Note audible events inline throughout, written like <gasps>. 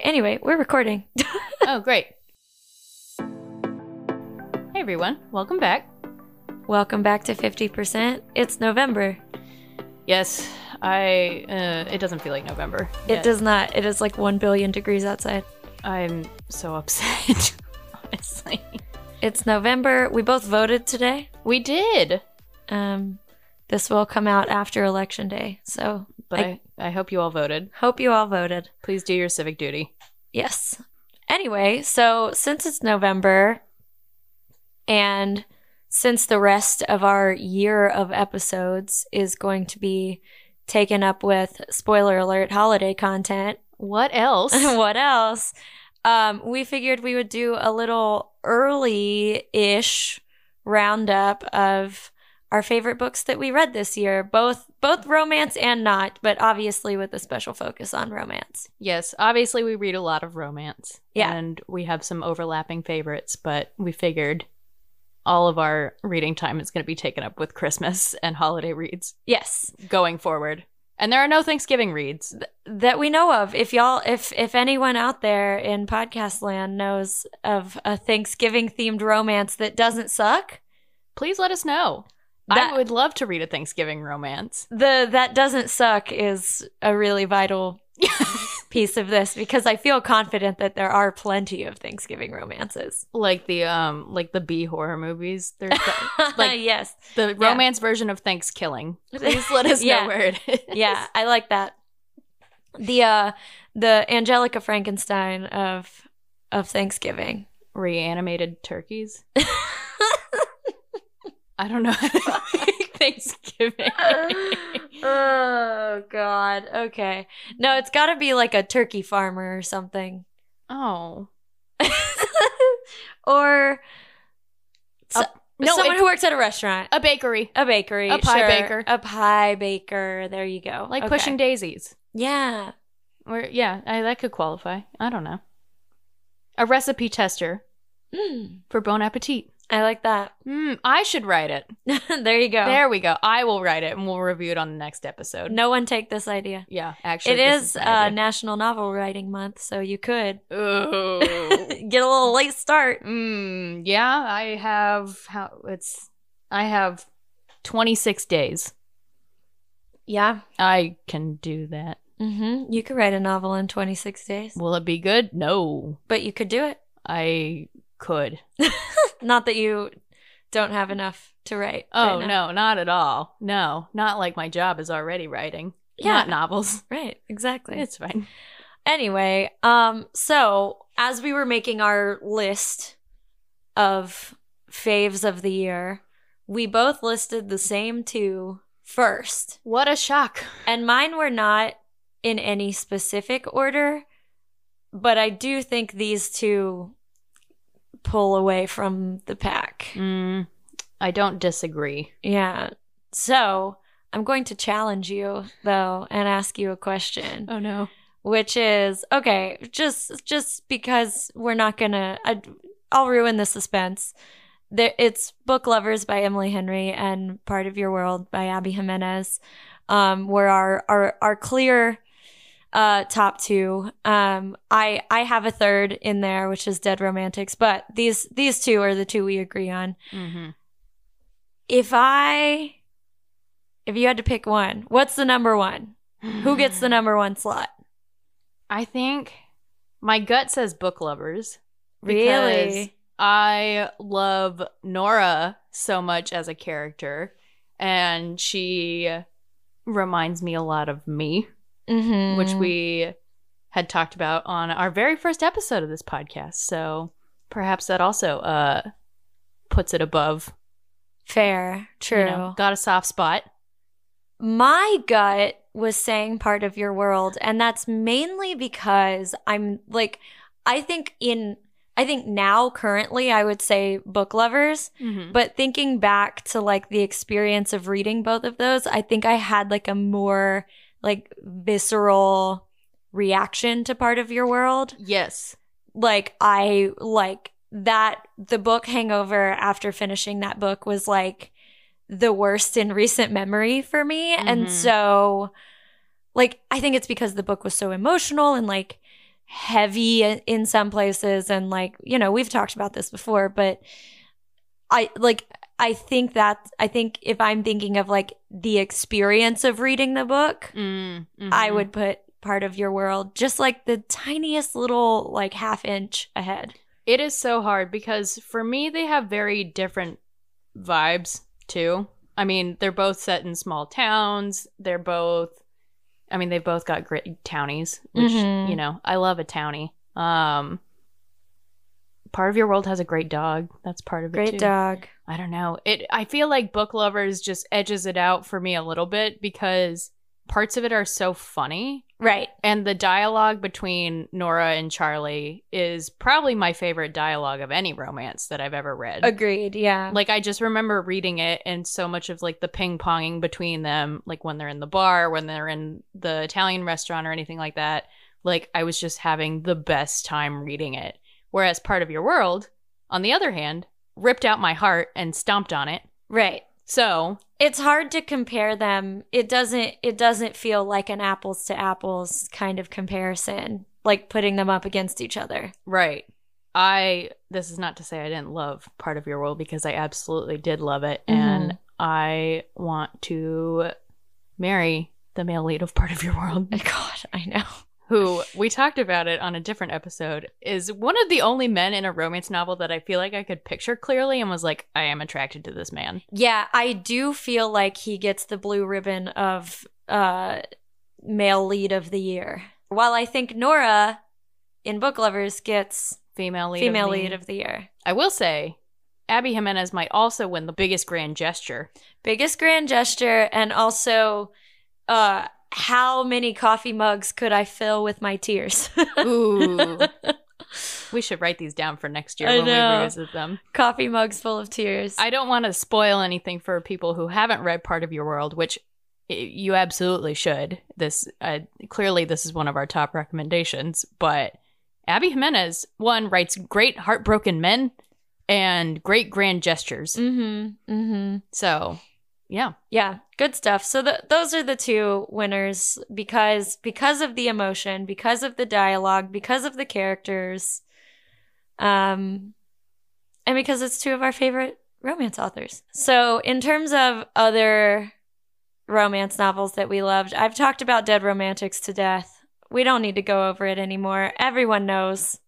Anyway, we're recording. <laughs> Oh, great. Hey, everyone. Welcome back. Welcome back to 50%. It's November. Yes, I. Uh, it doesn't feel like November. It yet. does not. It is like 1 billion degrees outside. I'm so <laughs> upset. Honestly, It's November. We both voted today. we did, Um, this will come out after Election Day. So but I- I, I hope you all voted. hope you all voted. Please do your civic duty. Yes. Anyway, so since it's November and since the rest of our year of episodes is going to be taken up with spoiler alert holiday content, What else? <laughs> what else? Um, we figured we would do a little early ish roundup of our favorite books that we read this year, both both romance and not, but obviously with a special focus on romance. yes, obviously we read a lot of romance. Yeah. and we have some overlapping favorites, but we figured all of our reading time is going to be taken up with Christmas and holiday reads Yes. going forward. And there are no Thanksgiving reads. that we know of. If y'all, if if anyone out there in podcast land knows of a Thanksgiving themed romance that doesn't suck, Please let us know. That- I would love to read a Thanksgiving romance. the that doesn't suck is a really vital <laughs> piece of this because I feel confident that there are plenty of Thanksgiving romances. like the um like the B horror movies. There's the, <laughs> like yes, the Yeah. romance version of Thanksgiving. Please let us <laughs> Yeah. know where it is. yeah, I like that. The uh the Angelika Frankenstein of of Thanksgiving. Reanimated turkeys. I don't know. how to <laughs> make Thanksgiving. <laughs> oh god. Okay. No, it's got to be like a turkey farmer or something. oh. <laughs> or so- no, someone it- who works at a restaurant. A bakery. A bakery. A pie sure. baker. A pie baker. There you go. Like Okay. pushing daisies. Yeah. Or yeah, I, that could qualify. I don't know. A recipe tester Mm, for Bon Appetit. I like that. Hmm, I should write it. <laughs> there you go. There we go. I will write it and we'll review it on the next episode. No one take this idea. Yeah, actually, It is, is uh. National Novel Writing Month, so you could <laughs> get a little late start. mm, yeah, I have how it's I have 26 days. Yeah. I can do that. Mm-hmm. You could write a novel in 26 days, Will it be good? No. but you could do it. I could. <laughs> Not that you don't have enough to write. Oh, right no, not at all. No, not like my job is already writing. Yeah. Not novels. <laughs> Right, exactly. It's fine. Anyway, um, so as we were making our list of faves of the year, we both listed the same two first. What a shock. And mine were not in any specific order, but I do think these two pull away from the pack. Mm, I don't disagree. Yeah. So I'm going to challenge you though and ask you a question. Oh no. which is okay just just because we're not gonna I, i'll ruin the suspense there it's book lovers by emily henry and part of your world by abby jimenez um were our our, our clear uh top two. Um i i have a third in there which is dead romantics but these these two are the two we agree on. Mm-hmm. if i if you had to pick one what's the number one? Who gets the <sighs> number one slot? I think my gut says book lovers. really? I love Nora so much as a character, and she reminds me a lot of me, mm-hmm. which we had talked about on our very first episode of this podcast. So perhaps that also uh, puts it above. fair true you know, got a soft spot. my gut was saying part of your world and that's mainly because i'm like i think in i think now currently i would say book lovers Mm-hmm. but thinking back to like the experience of reading both of those i think i had like a more like visceral reaction to part of your world Yes. like I like that the book Hangover after finishing that book was like the worst in recent memory for me and Mhm. so like I think it's because the book was so emotional and like heavy in some places and like you know we've talked about this before but i like i think that i think if i'm thinking of like the experience of reading the book Mm, i mhm. would put part of your world just like the tiniest little like half inch ahead It is so hard because for me, they have very different vibes too. I mean, they're both set in small towns. They're both, I mean, they've both got great townies, which, Mhm. you know, I love a townie. Um, part of your world has a great dog. That's part of it great dog I don't know. It. I feel like book lovers just edges it out for me a little bit because parts of it are so funny. right And the dialogue between Nora and Charlie is probably my favorite dialogue of any romance that I've ever read. agreed yeah Like I just remember reading it and so much of like the ping ponging between them, like when they're in the bar, when they're in the Italian restaurant or anything like that. Like I was just having the best time reading it. Whereas Part of Your World, on the other hand, ripped out my heart and stomped on it. right. So it's hard to compare them. It doesn't it doesn't feel like an apples to apples kind of comparison like putting them up against each other. Right. I this is not to say I didn't love part of your world because I absolutely did love it. Mm-hmm. And I want to marry the male lead of part of your world. My <laughs> god i know who we talked about it on a different episode is one of the only men in a romance novel that I feel like I could picture clearly and was like I am attracted to this man. yeah i do feel like he gets the blue ribbon of uh male lead of the year while i think nora in book lovers gets Female lead female of the- lead of the year I will say Abby Jimenez might also win the biggest grand gesture. biggest grand gesture and also uh how many coffee mugs could i fill with my tears Ooh. <laughs> We should write these down for next year I when know. we revisit them. coffee mugs full of tears I don't want to spoil anything for people who haven't read part of your world, which you absolutely should. This uh, clearly this is one of our top recommendations, but Abby Jimenez one writes great heartbroken men and great grand gestures. mm-hmm mm-hmm So, yeah. Yeah, good stuff. So th- those are the two winners because because of the emotion, because of the dialogue, because of the characters, um, and because it's two of our favorite romance authors. So in terms of other romance novels that we loved, I've talked about Dead Romantics to death. We don't need to go over it anymore. Everyone knows.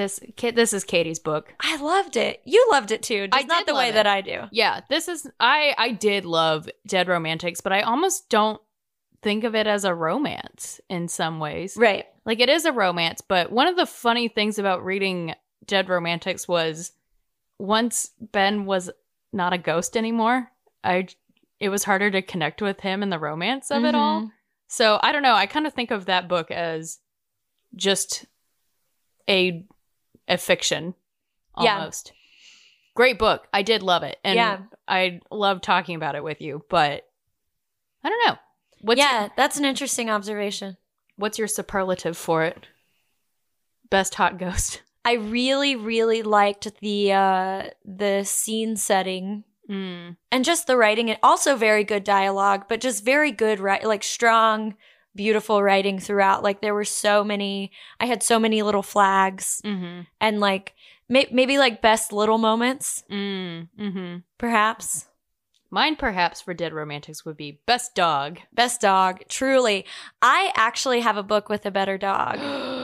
This Ka- this is Katey's book. I loved it. You loved it too, just I not the way it. that I do. Yeah, this is I I did love Dead Romantics, but I almost don't think of it as a romance in some ways. Right. Like it is a romance, but one of the funny things about reading Dead Romantics was once Ben was not a ghost anymore, I it was harder to connect with him and the romance of it all. Mhm. So I don't know. I kind of think of that book as just a a fiction Yeah. almost. Great book. I did love it. And Yeah. I love talking about it with you, but I don't know. What's yeah, that's an interesting observation. what's your superlative for it? Best hot ghost. <laughs> I really, really liked the uh the scene setting Mm. and just the writing. And also very good dialogue, but just very good right like strong, beautiful writing throughout. Like there were so many I had so many little flags Mm-hmm. and like may- maybe like best little moments, Mm. Mm-hmm. perhaps. Mine perhaps for Dead Romantics would be Best Dog. Best dog, truly. I actually have a book with a better dog. <gasps>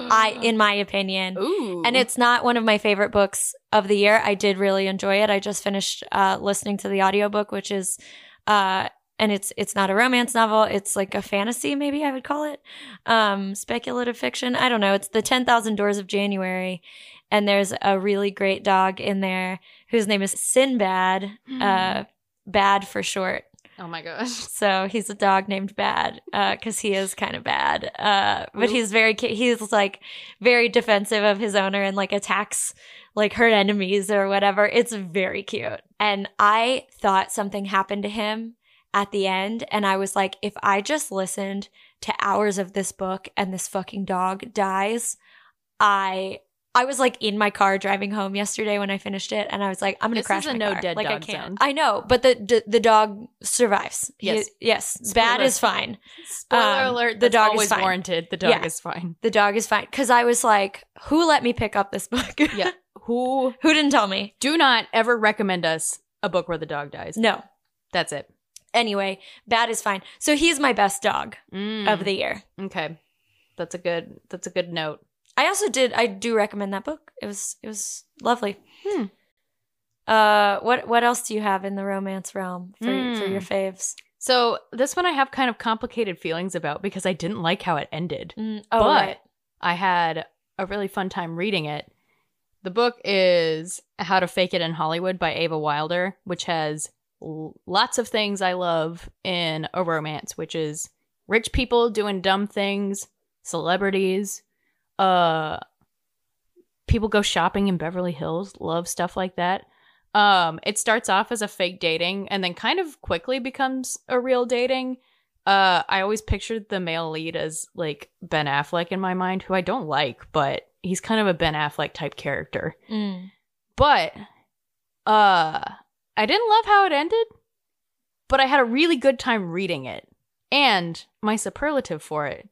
I in my opinion. Ooh. And it's not one of my favorite books of the year. I did really enjoy it. I just finished uh, listening to the audiobook, which is uh and it's it's not a romance novel. It's like a fantasy, maybe I would call it. Um speculative fiction. I don't know. It's the 10,000 Doors of January. And there's a really great dog in there whose name is Sinbad, uh bad for short. Oh my gosh. <laughs> So he's a dog named Bad, because he is kind of bad. Uh, but he's very he's like very defensive of his owner and like attacks like her enemies or whatever. It's very cute, and I thought something happened to him at the end, and I was like, if I just listened to hours of this book and this fucking dog dies, I I was like in my car driving home yesterday when I finished it, and I was like, I'm gonna This crash is a my no car. dead like I dog can't. zone. I know, but the the, the dog survives. He- Yes. yes. Spoiler. Bad is fine. Spoiler Um, alert, the dog is fine. warranted. The dog Yeah. is fine. The dog is fine because I was like, who let me pick up this book? <laughs> Yeah. Who who didn't tell me? do not ever recommend us a book where the dog dies. No. That's it. Anyway, bad is fine. So he's my best dog Mm. of the year. Okay. That's a good that's a good note. I also did. I do recommend that book. It was it was lovely. Hmm. Uh, what what else do you have in the romance realm for for Hmm. your faves? So this one I have kind of complicated feelings about because I didn't like how it ended. Mm, oh, but right. I had a really fun time reading it. The book is How to Fake It in Hollywood by Ava Wilder, which has lots of things I love in a romance, which is rich people doing dumb things, celebrities, uh people go shopping in Beverly Hills, love stuff like that. Um it starts off as a fake dating and then kind of quickly becomes a real dating. Uh, I always pictured the male lead as like Ben Affleck in my mind, who I don't like, but he's kind of a Ben Affleck type character. Mm. But uh I didn't love how it ended, but I had a really good time reading it. And my superlative for it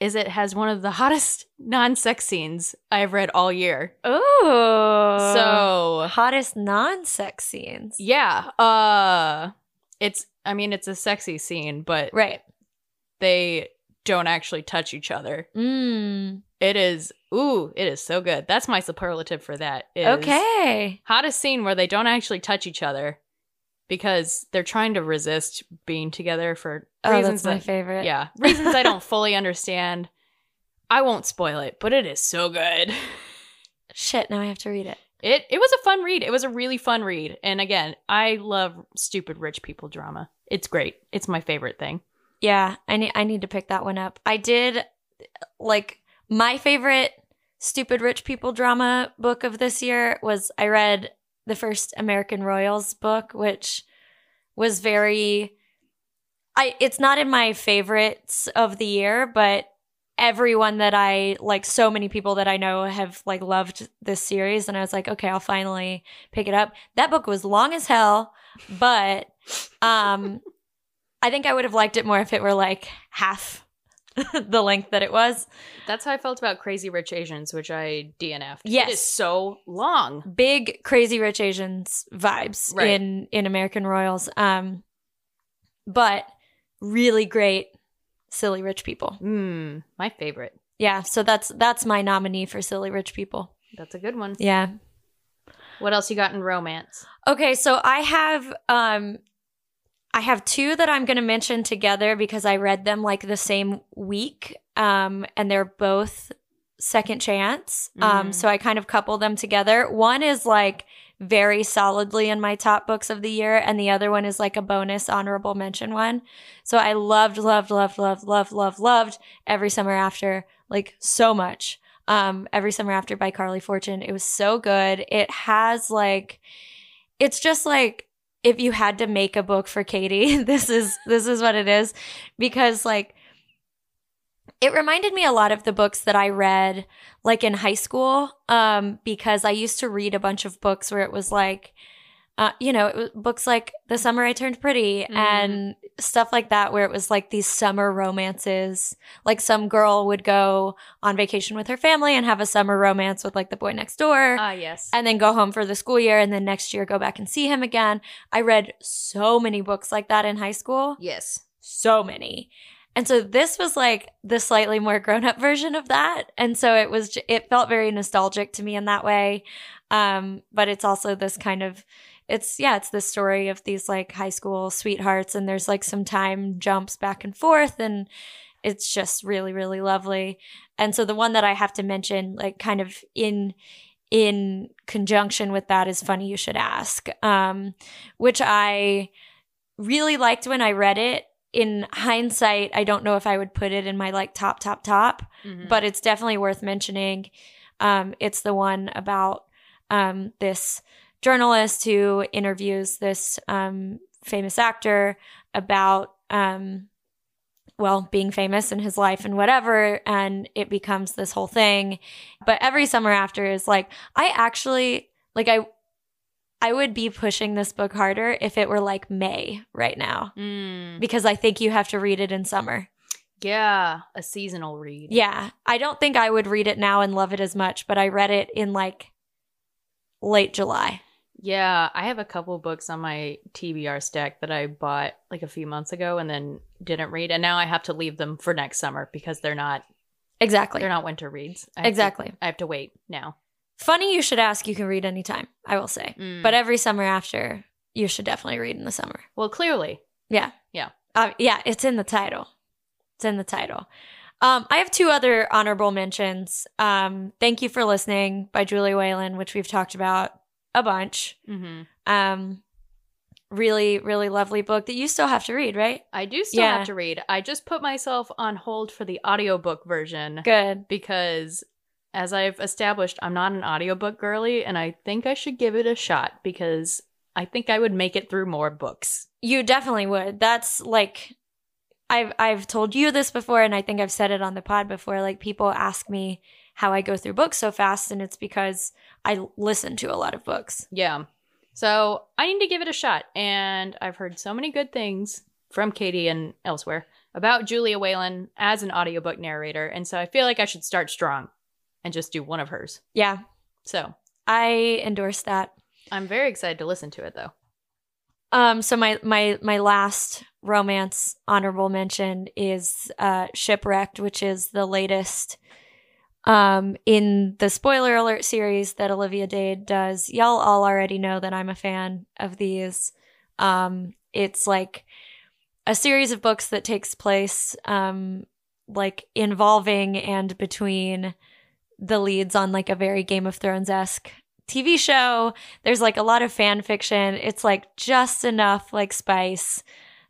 is it has one of the <laughs> hottest non-sex scenes I've read all year. Oh, So, hottest non-sex scenes. yeah, uh it's I mean it's a sexy scene, but Right. they don't actually touch each other. Mm. It is ooh, it is so good. That's my superlative for that. is Okay. Hottest scene where they don't actually touch each other because they're trying to resist being together for Oh, reasons that's my that favorite. yeah, reasons I don't <laughs> fully understand. I won't spoil it, but it is so good. <laughs> Shit. Now I have to read it. It it was a fun read. It was a really fun read. And again, I love stupid rich people drama. It's great. It's my favorite thing. Yeah, I need I need to pick that one up. I did like my favorite stupid rich people drama book of this year was I read the first American Royals book, which was very I it's not in my favorites of the year, but everyone that I like so many people that I know have like loved this series and I was like, okay, I'll finally pick it up. That book was long as hell, but um <laughs> I think I would have liked it more if it were like half <laughs> the length that it was. That's how I felt about Crazy Rich Asians, which I DNF'd. Yes. It is so long. Big crazy rich Asians vibes Right. in in American Royals. Um but really great silly rich people. Mmm, my favorite. Yeah, so that's that's my nominee for silly rich people. That's a good one. Yeah. What else you got in romance? Okay, so I have um I have two that I'm going to mention together because I read them like the same week um and they're both second chance. Um Mm. so I kind of couple them together. One is like very solidly in my top books of the year and the other one is like a bonus honorable mention one. So I loved loved loved loved loved loved loved Every Summer After like so much. Um Every Summer After by Carley Fortune. It was so good. It has like it's just like if you had to make a book for Katey, <laughs> this is this is what it is because like it reminded me a lot of the books that I read like in high school um because I used to read a bunch of books where it was like uh, you know, it was books like The Summer I Turned Pretty Mhm. and stuff like that, where it was like these summer romances. Like some girl would go on vacation with her family and have a summer romance with like the boy next door Ah, yes. and then go home for the school year and then next year go back and see him again. I read so many books like that in high school. yes. So many. And so this was like the slightly more grown up <laughs> version of that. And so it was, it felt very nostalgic to me in that way. Um, but it's also this kind of, it's, yeah, it's the story of these like high school sweethearts and there's like some time jumps back and forth and it's just really, really lovely. And so the one that I have to mention, like kind of in, in conjunction with that is funny you should ask um which i really liked when i read it in hindsight i don't know if i would put it in my like top top top Mhm. but it's definitely worth mentioning um it's the one about um this journalist who interviews this um famous actor about um well, being famous in his life and whatever. And it becomes this whole thing. But every summer after is like, I actually, like, I, I would be pushing this book harder if it were like May right now, Mm. because I think you have to read it in summer. Yeah, a seasonal read. Yeah. I don't think I would read it now and love it as much, but I read it in like late July. Yeah, I have a couple books on my TBR stack that I bought like a few months ago and then didn't read, and now I have to leave them for next summer because they're not Exactly. they're not winter reads. I have to- Exactly. I have to wait now. Funny you should ask. You can read anytime, I will say. Mm. But every summer after, you should definitely read in the summer. Well, clearly, Yeah. Yeah. Uh, yeah, it's in the title. It's in the title. Um, I have two other honorable mentions. Um, Thank You for Listening by Julia Whelan, which we've talked about a bunch. hmm Um, really, really lovely book that you still have to read, right? I do still Yeah. have to read. I just put myself on hold for the audiobook version Good. because as I've established, I'm not an audiobook girly and I think I should give it a shot because I think I would make it through more books. You definitely would. That's like I've I've told you this before and I think I've said it on the pod before. Like people ask me how I go through books so fast and it's because I listen to a lot of books. Yeah. So I need to give it a shot. And I've heard so many good things from Katey and elsewhere about Julia Whelan as an audiobook narrator. And so I feel like I should start strong and just do one of hers. Yeah, So I endorse that. I'm very excited to listen to it though. Um so my my my last romance honorable mention is uh Shipwrecked, which is the latest um in the spoiler alert series that Olivia Dade does. Y'all all already know that I'm a fan of these. Um it's like a series of books that takes place um like involving and between the leads on like a very Game of Thrones-esque TV show. There's like a lot of fan fiction. It's like just enough like spice.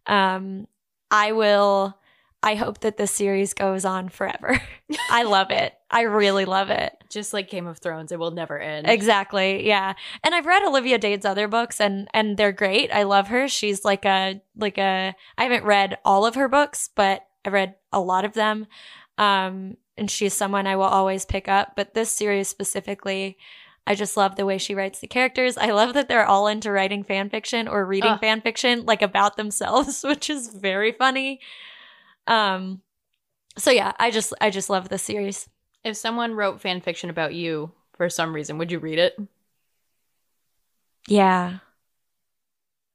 Um I will I hope that this series goes on forever. <laughs> I love it. I really love it. Just like Game of Thrones, it will never end. Exactly. Yeah. And I've read Olivia Dade's other books and and they're great. I love her. She's like a like a I haven't read all of her books, but I've read a lot of them. Um and she's someone I will always pick up, but this series specifically I just love the way she writes the characters. I love that they're all into writing fan fiction or reading Ugh. fan fiction like about themselves, <laughs> which is very funny. Um so yeah, I just I just love this series. If someone wrote fan fiction about you for some reason, would you read it? Yeah.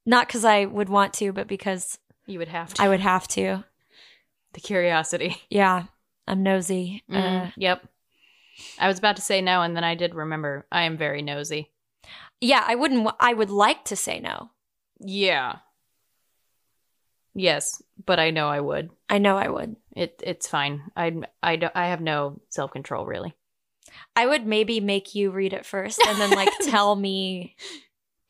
Not because I would want to, but because You would have to. I would have to. the curiosity. Yeah. I'm nosy. Uh, Mm, yep. I was about to say no, and then I did remember I am very nosy. yeah, I wouldn't, I would like to say no. Yeah. Yes, but I know I would. I know I would. It it's fine. I I don't I have no self control really. I would maybe make you read it first and then like <laughs> tell me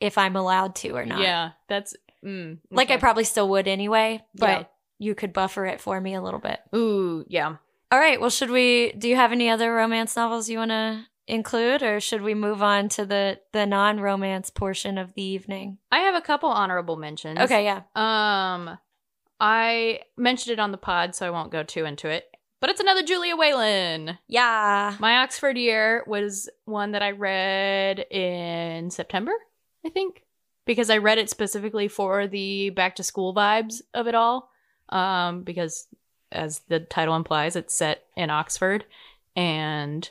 if I'm allowed to or not. Yeah, that's mm, Like I probably still would anyway, but Yeah. you could buffer it for me a little bit. Ooh, yeah. All right. Well, should we, do you have any other romance novels you want to include or should we move on to the, the non romance portion of the evening? I have a couple honorable mentions. Okay. Yeah. Um, I mentioned it on the pod, so I won't go too into it. But it's another Julia Whelan. Yeah. My Oxford year was one that I read in September, I think, because I read it specifically for the back to school vibes of it all. Um, because as the title implies, it's set in Oxford, and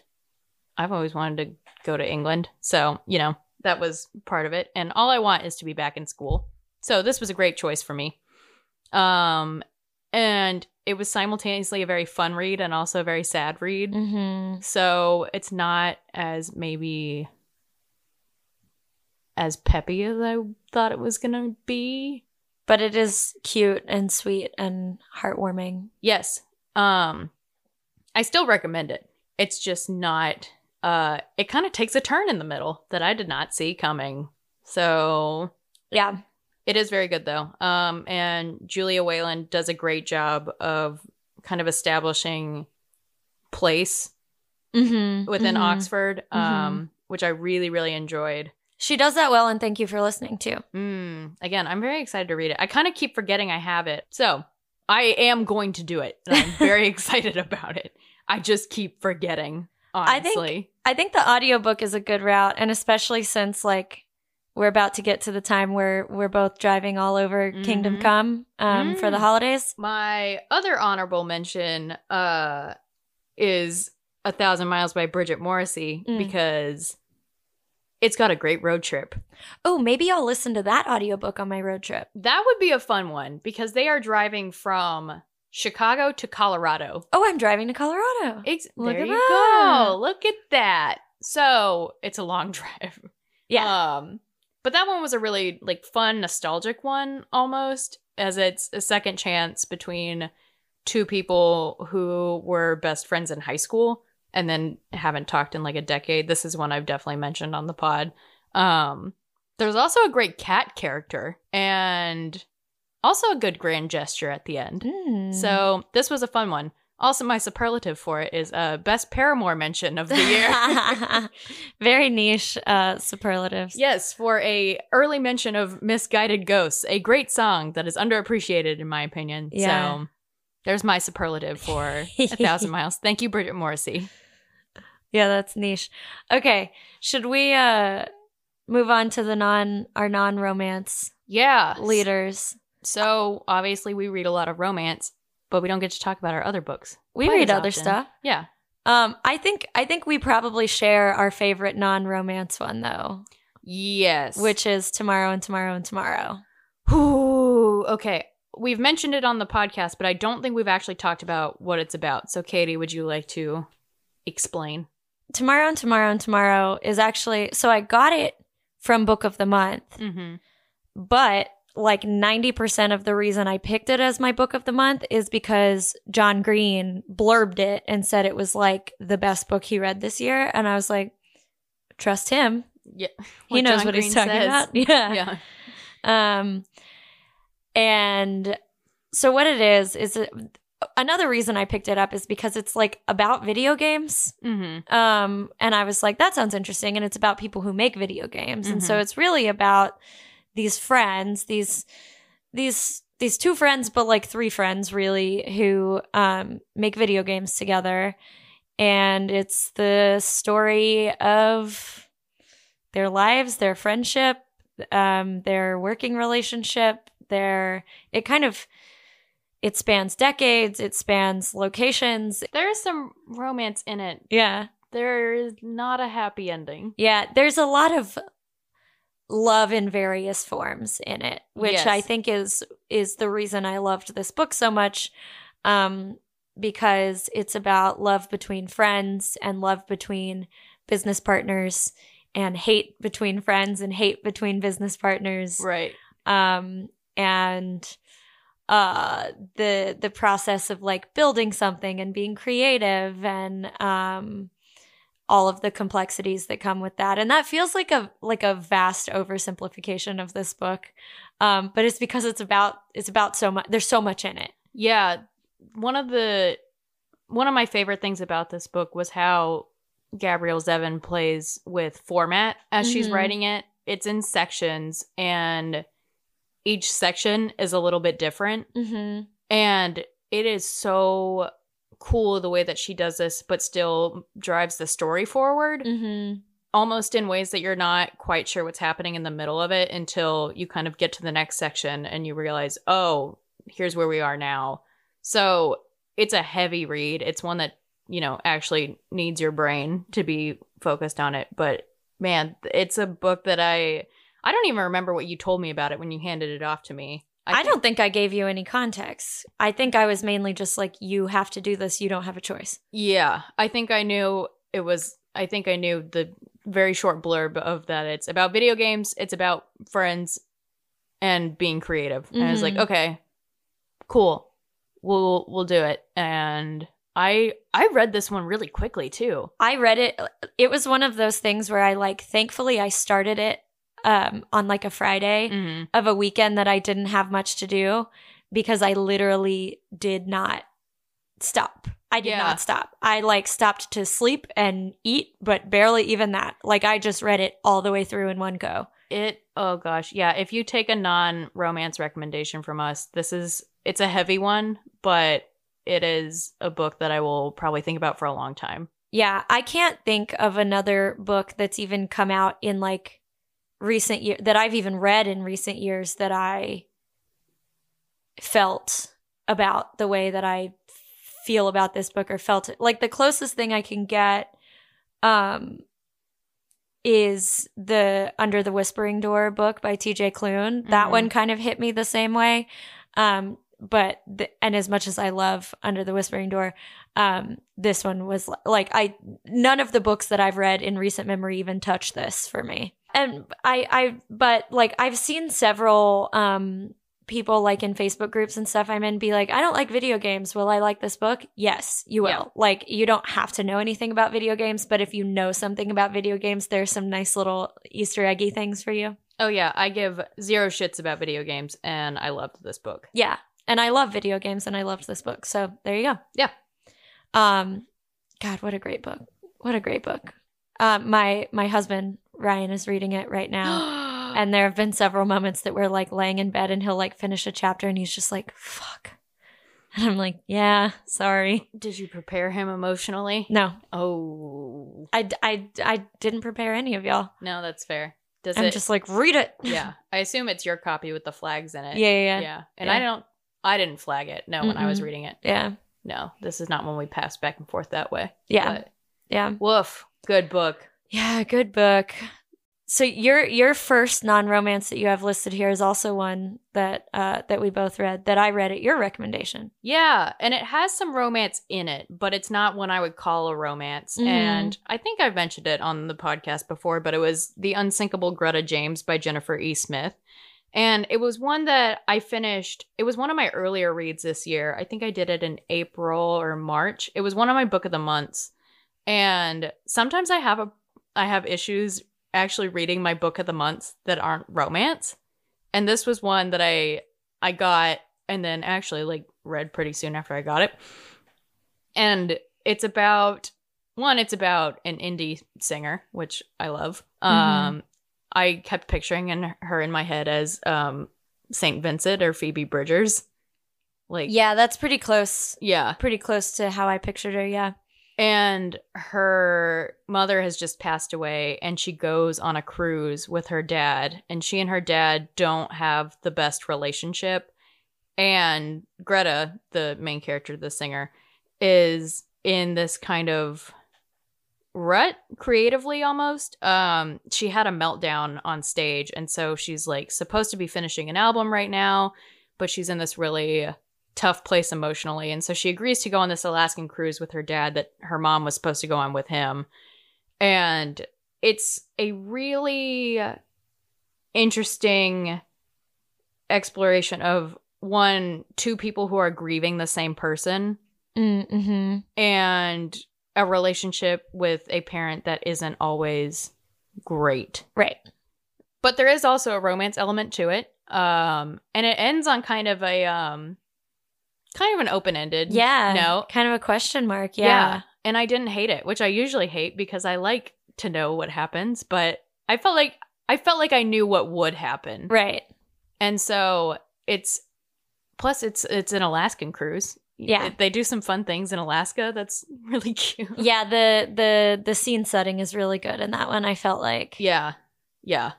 I've always wanted to go to England, so you know that was part of it. And all I want is to be back in school, so this was a great choice for me. Um, and it was simultaneously a very fun read and also a very sad read. Mm-hmm. So it's not as maybe as peppy as I thought it was gonna be. But it is cute and sweet and heartwarming. Yes. Um I still recommend it. It's just not uh it kind of takes a turn in the middle that I did not see coming. So Yeah. It is very good though. Um and Julia Whelan does a great job of kind of establishing place Mm-hmm. within Oxford, Mhm. um, which I really, really enjoyed. She does that well, and thank you for listening too. Mm, again, I'm very excited to read it. I kind of keep forgetting I have it. So, I am going to do it. And I'm <laughs> very excited about it. I just keep forgetting, I think- honestly. I think the audiobook is a good route, and especially since like we're about to get to the time where we're both driving all over Kingdom Mhm. Come um, for the Mm. holidays. My other honorable mention uh is A Thousand Miles by Bridget Morrissey Mm. because it's got a great road trip. Oh, maybe I'll listen to that audiobook on my road trip. That would be a fun one because they are driving from Chicago to Colorado. Oh, I'm driving to Colorado. Ex- Look there at you that. go. Look at that. So it's a long <laughs> drive. Yeah. Um, but that one was a really like fun, nostalgic one almost, as it's a second chance between two people who were best friends in high school and then haven't talked in like a decade. This is one I've definitely mentioned on the pod. Um, there's also a great cat character and also a good grand gesture at the end. Mm. So this was a fun one. Also, my superlative for it is uh, best Paramore mention of the year. <laughs> very niche uh, superlatives. yes, for a early mention of "Misguided Ghosts," a great song that is underappreciated in my opinion. Yeah. So there's my superlative for a <laughs> thousand miles. Thank you, Bridget Morrissey. Yeah, that's niche. Okay, should we uh move on to the non our non romance Yeah, leaders? So obviously, we read a lot of romance, but we don't get to talk about our other books. We read other often. stuff. Yeah. Um, I think I think we probably share our favorite non romance one though, Yes. which is tomorrow and tomorrow and tomorrow. Ooh, okay. We've mentioned it on the podcast, but I don't think we've actually talked about what it's about. So, Katey, would you like to explain? Tomorrow and tomorrow and tomorrow is actually so I got it from Book of the Month, Mm-hmm. but like 90% of the reason I picked it as my book of the month is because John Green blurbed it and said it was like the best book he read this year. And I was like, trust him. Yeah. He <laughs> knows John what he's talking says. about. <laughs> Yeah. Yeah. Um, and so what it is is it, another reason I picked it up is because it's like about video games. Mm-hmm. Um, and I was like, that sounds interesting. And it's about people who make video games. And so Mhm. it's really about these friends, these, these, these two friends, but like three friends really who, um, make video games together. And it's the story of their lives, their friendship, um, their working relationship, their, it kind of, it spans decades, it spans locations. There is some romance in it. Yeah. There is not a happy ending. Yeah, there's a lot of love in various forms in it, which Yes. I think is is the reason I loved this book so much. Um because it's about love between friends and love between business partners and hate between friends and hate between business partners Right. um and uh the the process of like building something and being creative and um all of the complexities that come with that and that feels like a like a vast oversimplification of this book um but it's because it's about it's about so much there's so much in it Yeah. One of the one of my favorite things about this book was how Gabrielle Zevin plays with format as she's Mhm. writing it. It's in sections and each section is a little bit different. mm-hmm. And it is so cool the way that she does this, but still drives the story forward, Mm-hmm. almost in ways that you're not quite sure what's happening in the middle of it until you kind of get to the next section and you realize, oh, here's where we are now. So it's a heavy read. It's one that, you know, actually needs your brain to be focused on it. But man, it's a book that I. I don't even remember what you told me about it when you handed it off to me. I, think- don't think I gave you any context. I think I was mainly just like, you have to do this. You don't have a choice. Yeah, I think I knew it was. I think I knew the very short blurb of that. It's about video games. It's about friends and being creative. And I was like, Mhm. okay, cool, we'll we'll do it. And I I read this one really quickly too. I read it. It was one of those things where I like, thankfully, I started it um, on like a Friday Mm-hmm. of a weekend that I didn't have much to do because I literally did not stop. I did Yeah. not stop. I like stopped to sleep and eat, but barely even that. Like I just read it all the way through in one go. It oh gosh, yeah. If you take a non romance recommendation from us, this is it's a heavy one, but it is a book that I will probably think about for a long time. Yeah, I can't think of another book that's even come out in like recent year that I've even read in recent years that I felt about the way that I feel about this book or felt it. Like the closest thing I can get um is the Under the Whispering Door book by TJ Klune. That Mhm. one kind of hit me the same way. Um but the, and as much as I love Under the Whispering Door, um this one was like I none of the books that I've read in recent memory even touch this for me. And I I but like I've seen several um people like in Facebook groups and stuff I'm in be like, I don't like video games. Will I like this book? Yes, you will. Yeah. Like you don't have to know anything about video games, but if you know something about video games, there's some nice little Easter eggy things for you. Oh yeah, I give zero shits about video games, and I loved this book. Yeah. And I love video games and I loved this book. So there you go. Yeah. Um God, what a great book. What a great book. Um my my husband Ryan is reading it right now. <gasps> and there have been several moments that we're like laying in bed and he'll like finish a chapter and he's just like, fuck. And I'm like, yeah, sorry. Did you prepare him emotionally? No, Oh I, I, I didn't prepare any of y'all. no, that's fair. Does it I'm it? just like, read it. yeah, I assume it's your copy with the flags in it. Yeah, yeah, yeah. yeah. And Yeah. I don't. I didn't flag it. No, when I was reading it. Yeah. No, this is not when we passed back and forth that way. Yeah. But, Yeah. woof. Good book. Yeah, good book. So your your first non-romance that you have listed here is also one that uh that we both read that I read at your recommendation. Yeah, and it has some romance in it, but it's not one I would call a romance. Mhm. And I think I've mentioned it on the podcast before, but it was The Unsinkable Greta James by Jennifer E. Smith. And it was one that I finished. It was one of my earlier reads this year. I think I did it in April or March. It was one of my book of the months. And sometimes I have a I have issues actually reading my book of the months that aren't romance. And this was one that I I got and then actually like read pretty soon after I got it. And it's about one, it's about an indie singer, which I love. Um I kept picturing in her in my head as um Saint Vincent or Phoebe Bridgers. Like Yeah, that's pretty close. yeah. Pretty close to how I pictured her, yeah. And her mother has just passed away, and she goes on a cruise with her dad. And she and her dad don't have the best relationship. And Greta, the main character, the singer, is in this kind of rut creatively almost. Um, she had a meltdown on stage, and so she's like supposed to be finishing an album right now, but she's in this really tough place emotionally. And so she agrees to go on this Alaskan cruise with her dad that her mom was supposed to go on with him. And it's a really interesting exploration of one, two people who are grieving the same person Mm-hmm. and a relationship with a parent that isn't always great. Right. But there is also a romance element to it. Um, and it ends on kind of a um kind of an open-ended Yeah. note. Kind of a question mark. Yeah. Yeah. And I didn't hate it, which I usually hate because I like to know what happens, but I felt like I felt like I knew what would happen. Right. And so it's plus it's it's an Alaskan cruise. Yeah. Eh, they do some fun things in Alaska that's <laughs> really cute. Yeah, the the the scene setting is really good in that one. I felt like. Yeah. Yeah.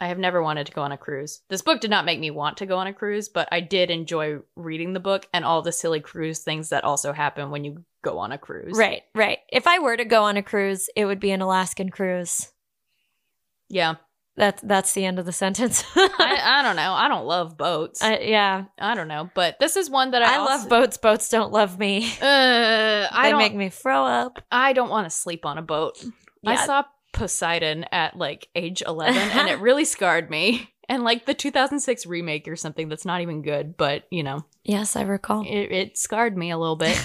I have never wanted to go on a cruise. This book did not make me want to go on a cruise, but I did enjoy reading the book and all the silly cruise things that also happen when you go on a cruise. Right, right. If I were to go on a cruise, it would be an Alaskan cruise. Yeah. That's that's the end of the sentence. <laughs> I, I don't know. I don't love boats. I, yeah, I, don't know, but this is one that I, I, also- love boats. Boats don't love me. Uh, <laughs> I they don't. make me throw up. I don't want to sleep on a boat. I saw Poseidon at like age <laughs> 11 and it really scarred me. And like the 2006 remake or something that's not even good, but you know, Yes, I recall. it, it scarred me a little bit.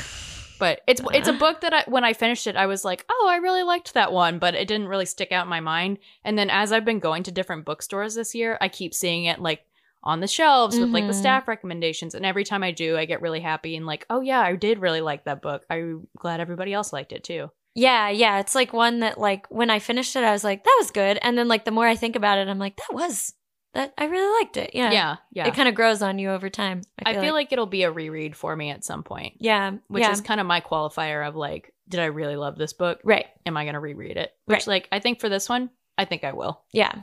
But it's it's a book that I, when I finished it, I was like, oh, I really liked that one, but it didn't really stick out in my mind. And then as I've been going to different bookstores this year, I keep seeing it like on the shelves with like the Mhm. staff recommendations. And every time I do, I get really happy and like, oh yeah, I did really like that book. I'm glad everybody else liked it too. Yeah, yeah. It's like one that like when I finished it, I was like, that was good. And then like the more I think about it, I'm like, that was that I really liked it. Yeah. Yeah, yeah. It kind of grows on you over time. I feel like. it'll be a reread for me at some point, yeah, which yeah. is kind of my qualifier of like, did I really love this book? right. Am I going to reread it? Which, Right. like, I think for this one, I think I will. Yeah.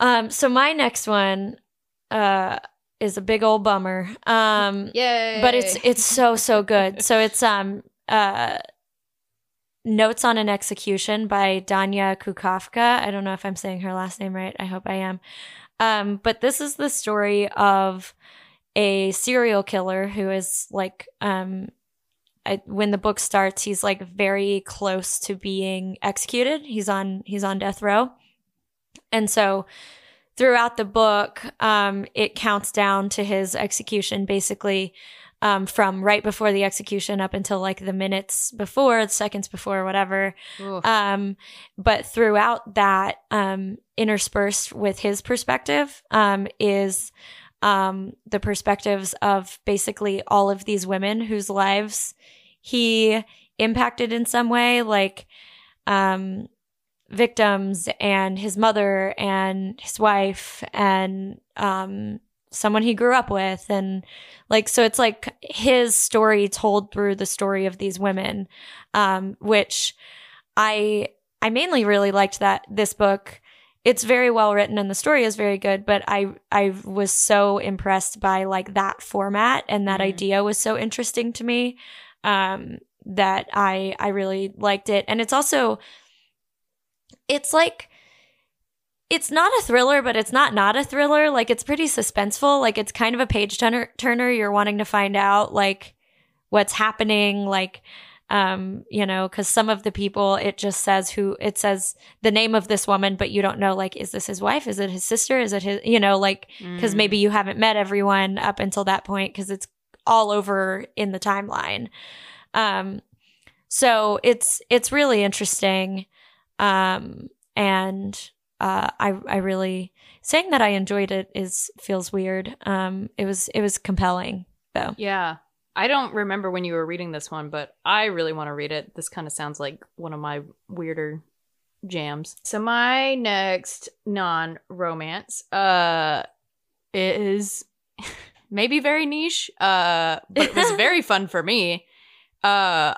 Um. So my next one, uh, is a big old bummer. Um. Yay! but it's it's so so good. So it's um uh Notes on an Execution by Danya Kukafka. I don't know if I'm saying her last name right. I hope I am. Um but this is the story of a serial killer who is like um I, when the book starts he's like very close to being executed. He's on he's on death row. And so throughout the book, um, it counts down to his execution, basically, um, from right before the execution up until like the minutes before, the seconds before, whatever. Um, but throughout that, um, interspersed with his perspective, um, is um, the perspectives of basically all of these women whose lives he impacted in some way, like um, victims and his mother and his wife and um, someone he grew up with. And like so it's like his story told through the story of these women um, which i i mainly really liked that this book. It's very well written and the story is very good but i i was so impressed by like that format and that Mhm. idea was so interesting to me um that i i really liked it. And it's also it's like it's not a thriller, but it's not not a thriller. Like it's pretty suspenseful. Like it's kind of a page turner. Turner. You're wanting to find out like what's happening. Like, um, you know, because some of the people it just says who it says the name of this woman, but you don't know like is this his wife? Is it his sister? Is it his? You know, like because Mm. maybe you haven't met everyone up until that point because it's all over in the timeline. Um, so it's it's really interesting, um, and uh, I I really saying that I enjoyed it is feels weird. Um, it was it was compelling though. Yeah. I don't remember when you were reading this one, but I really want to read it. This kind of sounds like one of my weirder jams. So my next non-romance uh is <laughs> maybe very niche, uh but it was very fun for me. Uh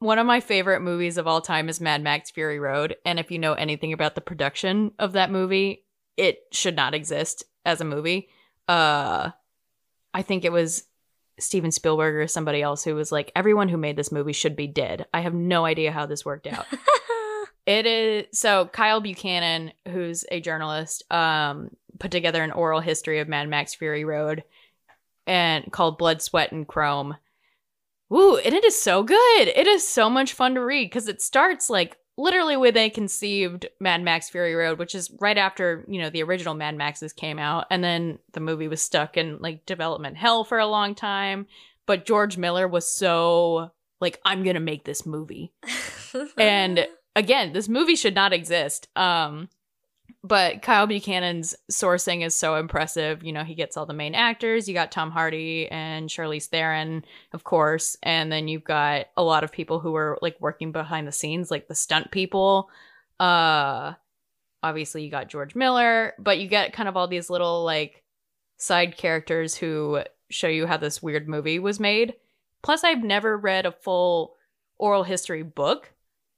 one of my favorite movies of all time is Mad Max Fury Road, and if you know anything about the production of that movie, it should not exist as a movie. Uh I think it was Steven Spielberg or somebody else who was like, everyone who made this movie should be dead. I have no idea how this worked out. <laughs> it is so Kyle Buchanan, who's a journalist, um, put together an oral history of Mad Max Fury Road and called Blood, Sweat, and Chrome. Ooh, and it is so good. It is so much fun to read because it starts like literally when they conceived Mad Max Fury Road, which is right after, you know, the original Mad Maxes came out. And then the movie was stuck in like development hell for a long time. But George Miller was so like, I'm going to make this movie. <laughs> And again, this movie should not exist. Um, but Kyle Buchanan's sourcing is so impressive. You know, he gets all the main actors. You got Tom Hardy and Charlize Theron, of course, and then you've got a lot of people who are like working behind the scenes, like the stunt people. Uh, obviously, you got George Miller, but you get kind of all these little like side characters who show you how this weird movie was made. Plus, I've never read a full oral history book.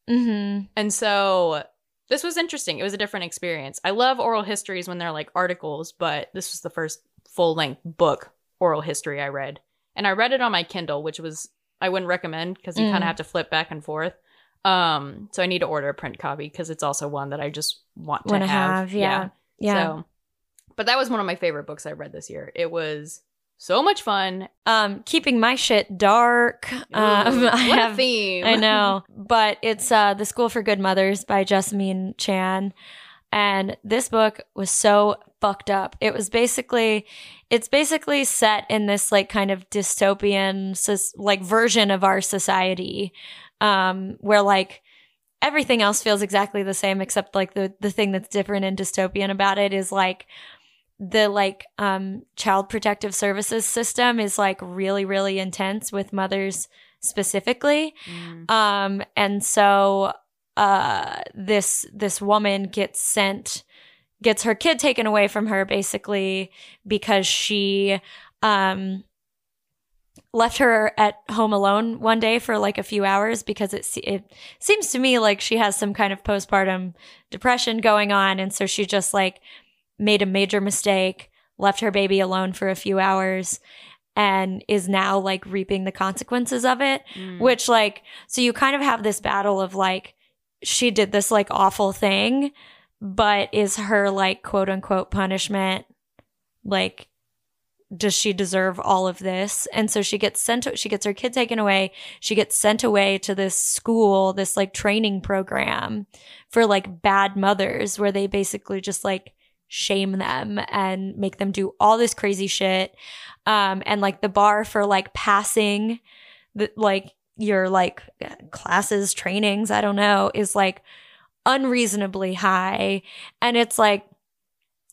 mm-hmm. And so this was interesting. It was a different experience. I love oral histories when they're like articles, but this was the first full length book oral history I read. And I read it on my Kindle, which was I wouldn't recommend because you kind Mm. of have to flip back and forth. Um, so I need to order a print copy because it's also one that I just want to have. have, yeah, yeah. So, but that was one of my favorite books I read this year. It was so much fun. Um, keeping my shit dark. Um, <laughs> I have theme! I know, <laughs> but it's uh, The School for Good Mothers by Jessamine Chan. And this book was so fucked up. It was basically, it's basically set in this like kind of dystopian, like version of our society, um, where like everything else feels exactly the same, except like the the thing that's different and dystopian about it is like the like um child protective services system is like really really intense with mothers specifically Mm. um and so uh this this woman gets sent gets her kid taken away from her basically because she um left her at home alone one day for like a few hours because it it seems to me like she has some kind of postpartum depression going on and so she just like made a major mistake, left her baby alone for a few hours and is now like reaping the consequences of it, Mm. which like so you kind of have this battle of like she did this like awful thing, but is her like quote unquote punishment like does she deserve all of this? And so she gets sent, she gets her kid taken away. She gets sent away to this school, this like training program for like bad mothers where they basically just like shame them and make them do all this crazy shit. Um, and like the bar for like passing the, like your like classes, trainings, I don't know, is like unreasonably high. And it's like,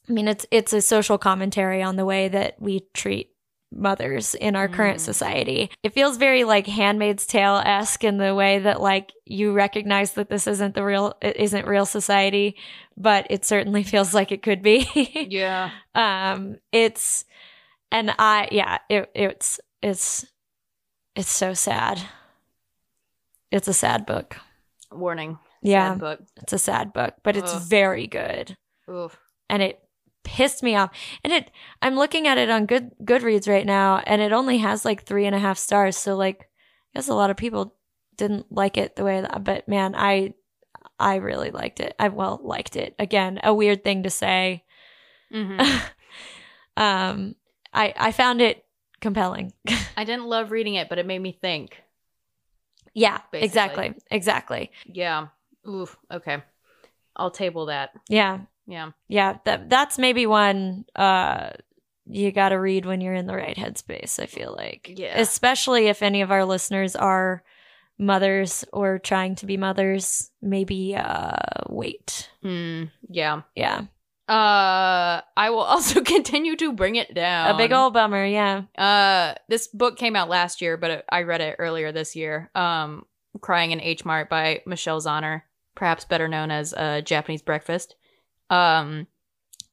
I mean, it's it's a social commentary on the way that we treat mothers in our current Mm. society. It feels very like Handmaid's Tale esque in the way that like you recognize that this isn't the real, it isn't real society, but it certainly <laughs> feels like it could be. Yeah. <laughs> um, it's, and I, yeah, it, it's it's it's so sad. It's a sad book. Warning. Yeah, Sad book. it's a sad book, but it's very good Oof. and it pissed me off. And it, I'm looking at it on Good Goodreads right now, and it only has like three and a half stars. So like, I guess a lot of people didn't like it the way that. But man, I, I really liked it. I well liked it. Again, a weird thing to say. Mhm. <laughs> um, I I found it compelling. <laughs> I didn't love reading it, but it made me think. yeah, Basically. exactly, exactly. Yeah. Oof. Okay. I'll table that. Yeah, Yeah. yeah. That that's maybe one. Uh, you got to read when you're in the right headspace. I feel like, Yeah. especially if any of our listeners are mothers or trying to be mothers. Maybe uh, wait. Mm, yeah. Yeah, Uh, I will <laughs> also continue to bring it down. a big old bummer. Yeah. Uh, this book came out last year, but I read it earlier this year. Um, Crying in H Mart by Michelle Zauner, perhaps better known as uh, Japanese Breakfast. Um,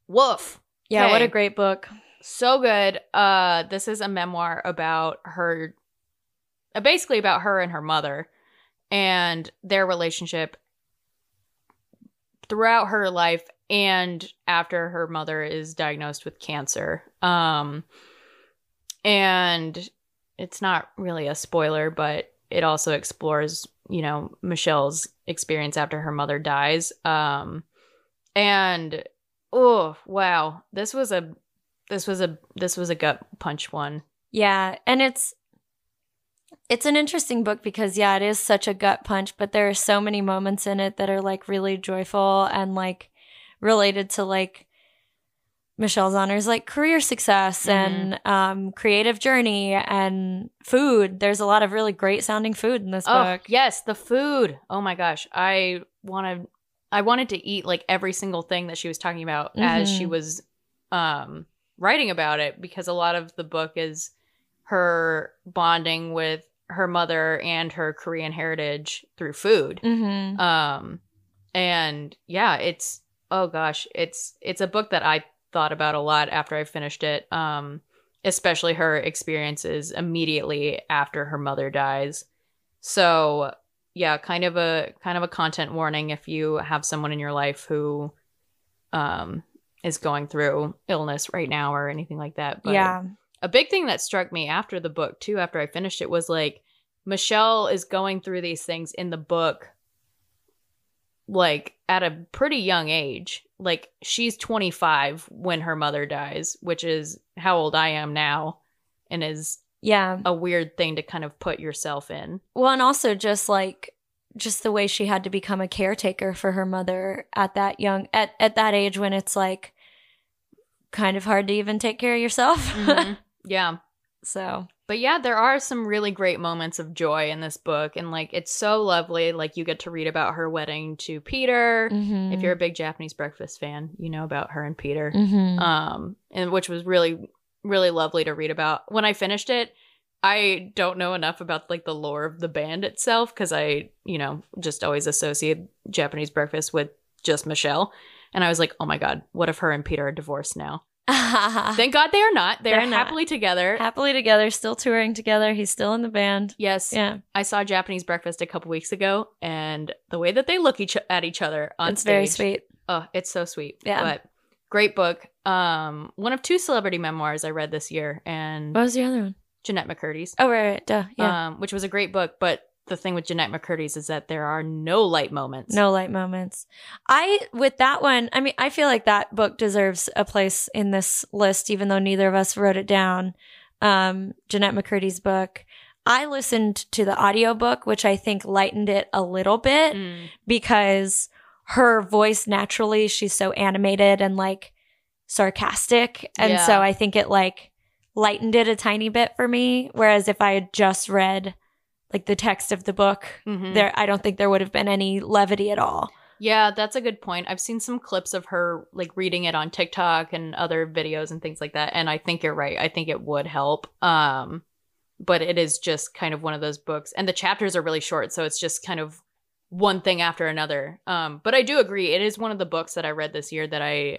woof. Yeah, what a great book. So good. Uh, this is a memoir about her, uh, basically about her and her mother and their relationship throughout her life and after her mother is diagnosed with cancer. Um, and it's not really a spoiler, but it also explores, you know, Michelle's experience after her mother dies. Um, and oh wow, this was a this was a this was a gut punch one. Yeah, and it's it's an interesting book because yeah, it is such a gut punch, but there are so many moments in it that are like really joyful and like related to like Michelle Zauner's like career success Mhm. and um creative journey and food. There's a lot of really great sounding food in this Oh book. yes, the food. Oh my gosh, I wanted I wanted to eat like every single thing that she was talking about as she Mhm. was um writing about it because a lot of the book is her bonding with her mother and her Korean heritage through food. Mhm. Um and yeah, it's oh gosh, it's it's a book that I thought about a lot after I finished it. Um especially her experiences immediately after her mother dies. So, yeah, kind of a kind of a content warning if you have someone in your life who um is going through illness right now or anything like that. But yeah. a big thing that struck me after the book too after i finished it was like michelle is going through these things in the book like at a pretty young age like she's 25 when her mother dies which is how old i am now and is Yeah. a weird thing to kind of put yourself in Well, and also just like just the way she had to become a caretaker for her mother at that young at at that age when it's like kind of hard to even take care of yourself. Mhm. <laughs> yeah so, But yeah, there are some really great moments of joy in this book. And like, it's so lovely. Like, you get to read about her wedding to Peter. mhm. If you're a big Japanese breakfast fan, you know about her and Peter. Mhm. Um, and which was really, really lovely to read about. When I finished it, I don't know enough about like the lore of the band itself because I, you know, just always associate Japanese breakfast with just Michelle. And I was like, oh my God, what if her and Peter are divorced now? <laughs> Thank God they are not. They They're are not. happily together. Happily together, still touring together. He's still in the band. yes. Yeah, I saw Japanese Breakfast a couple weeks ago, and the way that they look each at each other on stage. it's stage, very sweet. Oh, it's so sweet. Yeah. But great book. Um, one of two celebrity memoirs I read this year, and What was the other one? Jennette McCurdy's. Oh, right, right. Duh. Yeah. Um, which was a great book, but the thing with Jennette McCurdy's is that there are no light moments. No light moments. I with that one, I mean, I feel like that book deserves a place in this list, even though neither of us wrote it down. Um, Jennette McCurdy's book. I listened to the audiobook, which I think lightened it a little bit Mm. because her voice naturally, she's so animated and like sarcastic. And Yeah. so I think it like lightened it a tiny bit for me. Whereas if I had just read like the text of the book, Mhm. there I don't think there would have been any levity at all. Yeah, that's a good point. I've seen some clips of her like reading it on TikTok and other videos and things like that, and I think you're right. I think it would help. Um, but it is just kind of one of those books, and the chapters are really short, so it's just kind of one thing after another. Um, but I do agree, it is one of the books that I read this year that I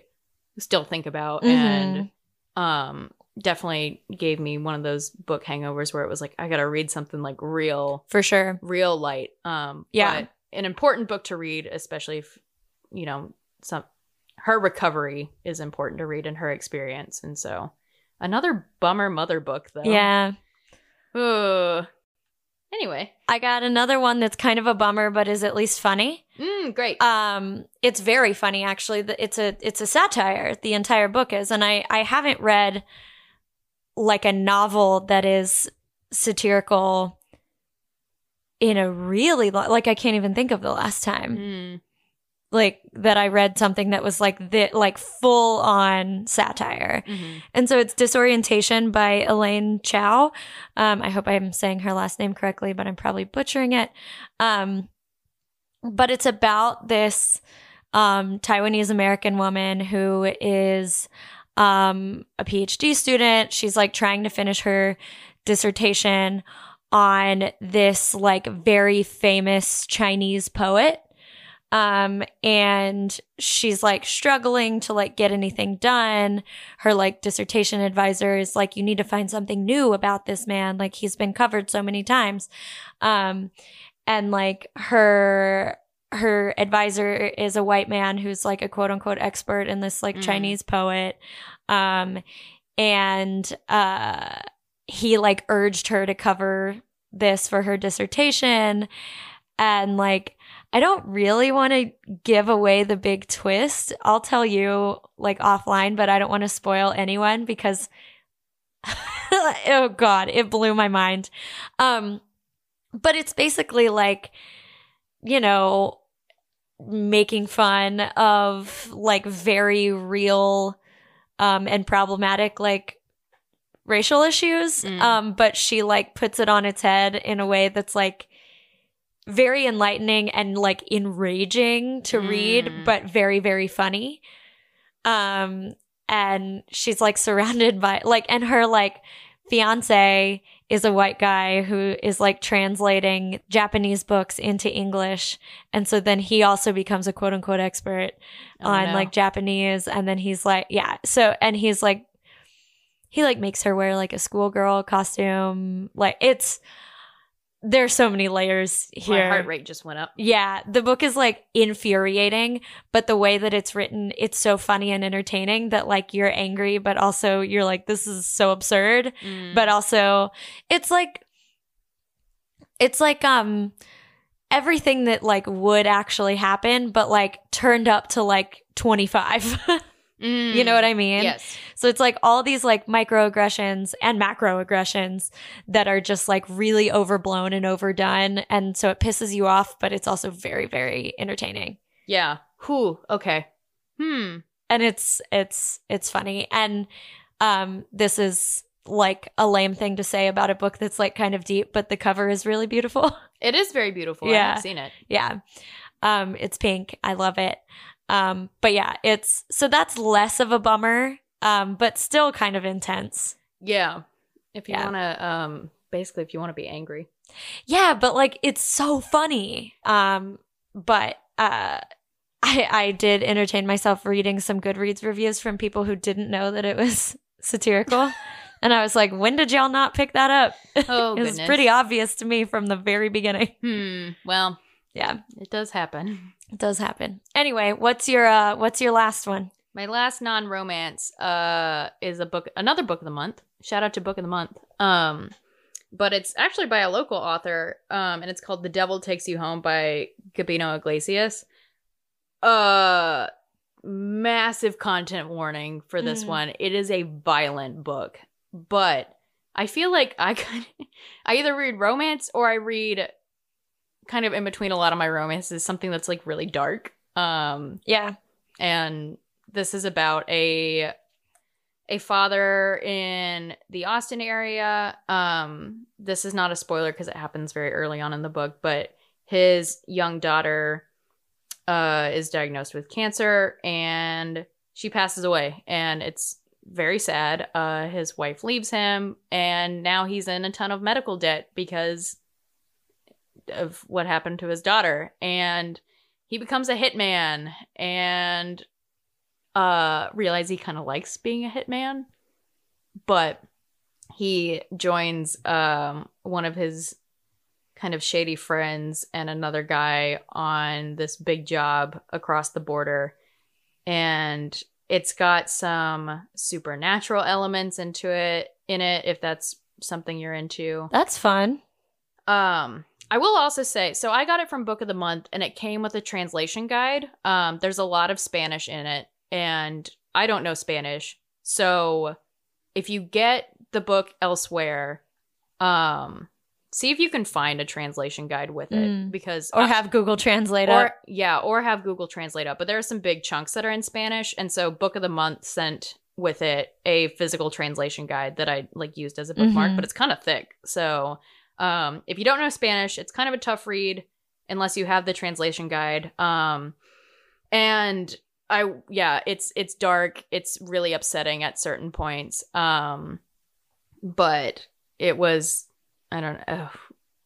still think about, and um, definitely gave me one of those book hangovers where it was like I got to read something like real For sure. real light. Um, Yeah. an important book to read, especially if you know some her recovery is important to read in her experience, and so another bummer mother book though. Yeah. Anyway, I got another one that's kind of a bummer but is at least funny. mm, great. Um it's very funny actually. It's a it's a satire. The entire book is and I I haven't read like a novel that is satirical in a really lo- like I can't even think of the last time. Mm. Like that I read something that was like the like full on satire. Mhm. And so it's Disorientation by Elaine Chou. Um, I hope I'm saying her last name correctly, but I'm probably butchering it. Um, but it's about this um, Taiwanese American woman who is um, a PhD student. She's like trying to finish her dissertation on this like very famous Chinese poet um and she's like struggling to like get anything done. Her like dissertation advisor is like you need to find something new about this man. Like he's been covered so many times. Um and like her her advisor is a white man who's like a quote unquote expert in this like Mm. chinese poet. Um and uh he like urged her to cover this for her dissertation. And like I don't really want to give away the big twist. I'll tell you like offline, but I don't want to spoil anyone because <laughs> oh god, it blew my mind. Um but it's basically like you know making fun of like very real um and problematic like racial issues Mm. um but she like puts it on its head in a way that's like very enlightening and like enraging to read Mm. but very very funny. Um and she's like <laughs> surrounded by like and her like fiance is a white guy who is like translating Japanese books into English. And so then he also becomes a quote unquote expert Oh, on no. like Japanese. And then he's like yeah. So and he's like he like makes her wear like a schoolgirl costume. Like it's there's so many layers here. my heart rate just went up. yeah the book is like infuriating but the way that it's written it's so funny and entertaining that like you're angry but also you're like this is so absurd Mm. but also it's like it's like um everything that like would actually happen but like turned up to like 25 <laughs> Mm. you know what i mean yes. so it's like all these like microaggressions and macroaggressions that are just like really overblown and overdone and so it pisses you off but it's also very very entertaining Yeah. Who? Okay. Hmm. and it's it's it's funny and um this is like a lame thing to say about a book that's like kind of deep but the cover is really beautiful <laughs> It is very beautiful. Yeah. I haven't seen it. yeah um it's pink i love it um but yeah it's so that's less of a bummer um but still kind of intense Yeah. If you Yeah. want to, um, basically, if you want to be angry. yeah but like it's so funny um but uh I, I did entertain myself reading some Goodreads reviews from people who didn't know that it was <laughs> satirical. <laughs> and I was like, when did y'all not pick that up? <laughs> Oh, it was pretty obvious to me from the very beginning. Hmm. Well, Yeah, it does happen. It does happen. Anyway, what's your uh what's your last one? My last non-romance uh is a book another book of the month. Shout out to book of the month. Um but it's actually by a local author um and it's called The Devil Takes You Home by Gabino Iglesias. Uh massive content warning for this Mm. one. It is a violent book, but I feel like I kind <laughs> I either read romance or I read kind of in between a lot of my romances something that's like really dark. Um Yeah. and this is about a a father in the Austin area. Um, this is not a spoiler because it happens very early on in the book, but his young daughter uh, is diagnosed with cancer and she passes away, and it's very sad. Uh, his wife leaves him, and now he's in a ton of medical debt because of what happened to his daughter, and he becomes a hitman and uh realize he kind of likes being a hitman. But he joins um one of his kind of shady friends and another guy on this big job across the border. And it's got some supernatural elements into it in it if that's something you're into. That's fun. um, I will also say, so I got it from Book of the Month and it came with a translation guide. Um, there's a lot of Spanish in it, and I don't know Spanish. So if you get the book elsewhere, um, see if you can find a translation guide with it Mm. because Or I- have Google Translate or up. yeah, or have Google Translate up. But there are some big chunks that are in Spanish, and so Book of the Month sent with it a physical translation guide that I like used as a bookmark, Mhm. but it's kind of thick. So um, if you don't know Spanish, it's kind of a tough read unless you have the translation guide. Um, and I yeah, it's it's dark. It's really upsetting at certain points. Um, but it was I don't know.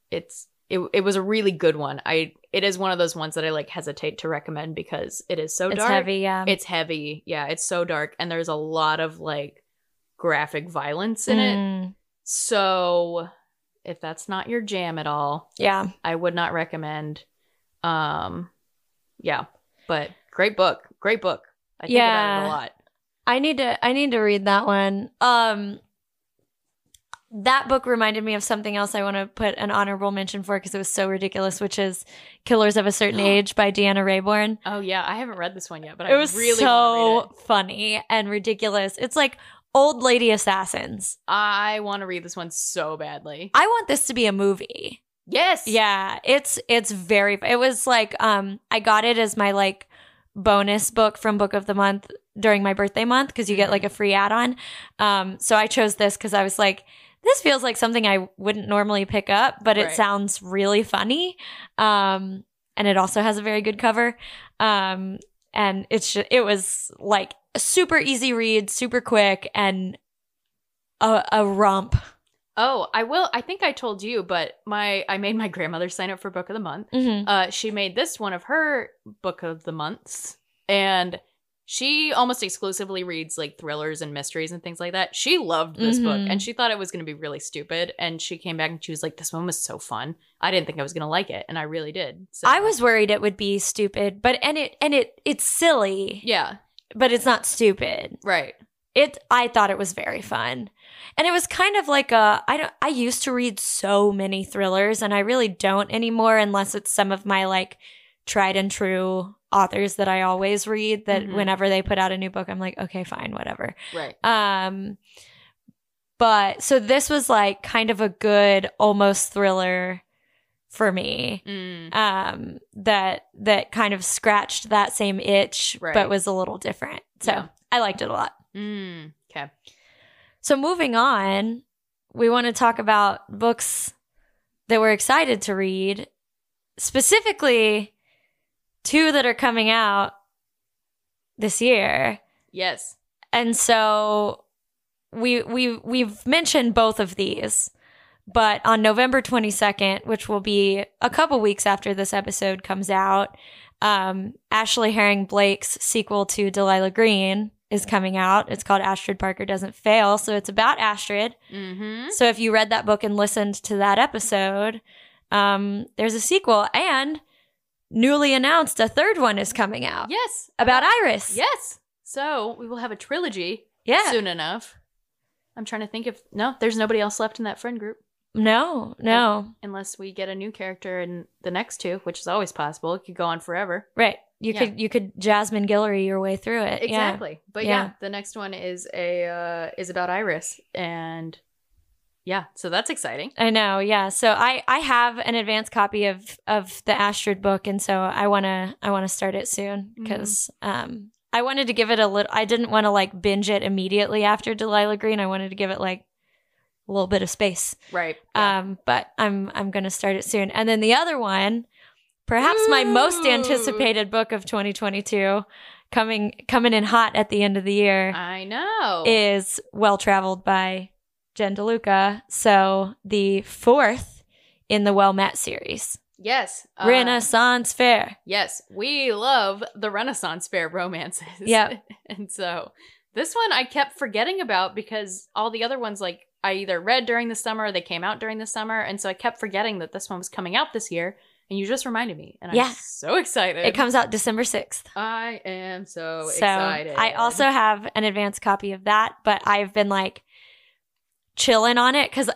It's it it was a really good one. I it is one of those ones that I like hesitate to recommend because it is so It's dark. heavy, yeah. It's heavy. Yeah, it's so dark and there's a lot of like graphic violence in it. Mm, So if that's not your jam at all, Yeah. I would not recommend. Um yeah, but great book. Great book. I think about it Yeah. a lot. I need to I need to read that one. Um that book reminded me of something else I want to put an honorable mention for because it was so ridiculous, which is Killers of a Certain <gasps> Age by Deanna Raybourn. Oh yeah, I haven't read this one yet, but It I was really want to read so it. funny and ridiculous. It's like old lady assassins. I want to read this one so badly. I want this to be a movie. Yes. Yeah, it's it's very it was like um I got it as my like bonus book from book of the month during my birthday month because you get like a free add-on. Um so I chose this cuz I was like this feels like something I wouldn't normally pick up, but it Right. sounds really funny. Um and it also has a very good cover. Um and it's just, it was like a super easy read, super quick and a, a romp. Oh, I will. I think I told you, but my I made my grandmother sign up for book of the month. Mhm. Uh, she made this one of her book of the months, and she almost exclusively reads like thrillers and mysteries and things like that. She loved this book, Mhm. and she thought it was going to be really stupid. And she came back and she was like, "This one was so fun. I didn't think I was going to like it, and I really did." So, I was worried it would be stupid, but and it and it it's silly, yeah, but it's not stupid. right. It I thought it was very fun. And it was kind of like a I don't I used to read so many thrillers and I really don't anymore unless it's some of my like tried and true authors that I always read that Mhm. whenever they put out a new book I'm like okay fine whatever. Right. Um but so this was like kind of a good almost thriller for me Mm. um that that kind of scratched that same itch Right. but was a little different so Yeah. i liked it a lot Mm. Okay. so moving on we want to talk about books that we're excited to read specifically two that are coming out this year Yes. and so we we we've mentioned both of these but on November 22nd which will be a couple weeks after this episode comes out um, Ashley Herring Blake's sequel to Delilah Green is coming out. It's called Astrid Parker Doesn't Fail. So it's about Astrid. Mm-hmm. So if you read that book and listened to that episode, um, there's a sequel and newly announced a third one is coming out Yes. about Iris. Yes. So we will have a trilogy Yeah. soon enough. I'm trying to think if no, there's nobody else left in that friend group No, no. unless we get a new character in the next two, which is always possible. It could go on forever. Right. You Yeah. could you could Jasmine Guillory your way through it. Yeah. Exactly. But yeah. Yeah. the next one is a uh, is about Iris, and yeah, so that's exciting. I know, yeah. So I I have an advanced copy of of the Astrid book, and so I wanna I wanna start it soon because um I wanted to give it a little. I didn't want to like binge it immediately after Delilah Green. I wanted to give it like a little bit of space. Right. Um, but I'm I'm gonna start it soon, and then the other one, perhaps my most anticipated book of 2022, coming coming in hot at the end of the year I know. is Well Traveled by Jen DeLuca. So the fourth in the Well Met series. yes. uh, Renaissance Fair. Yes, we love the Renaissance fair romances. Yeah. <laughs> and so this one I kept forgetting about because all the other ones, like, I either read during the summer or they came out during the summer. And so I kept forgetting that this one was coming out this year. And you just reminded me. And I'm so excited. It comes out December 6th. I am so, So excited. I also have an advanced copy of that, but I've been like chilling on it because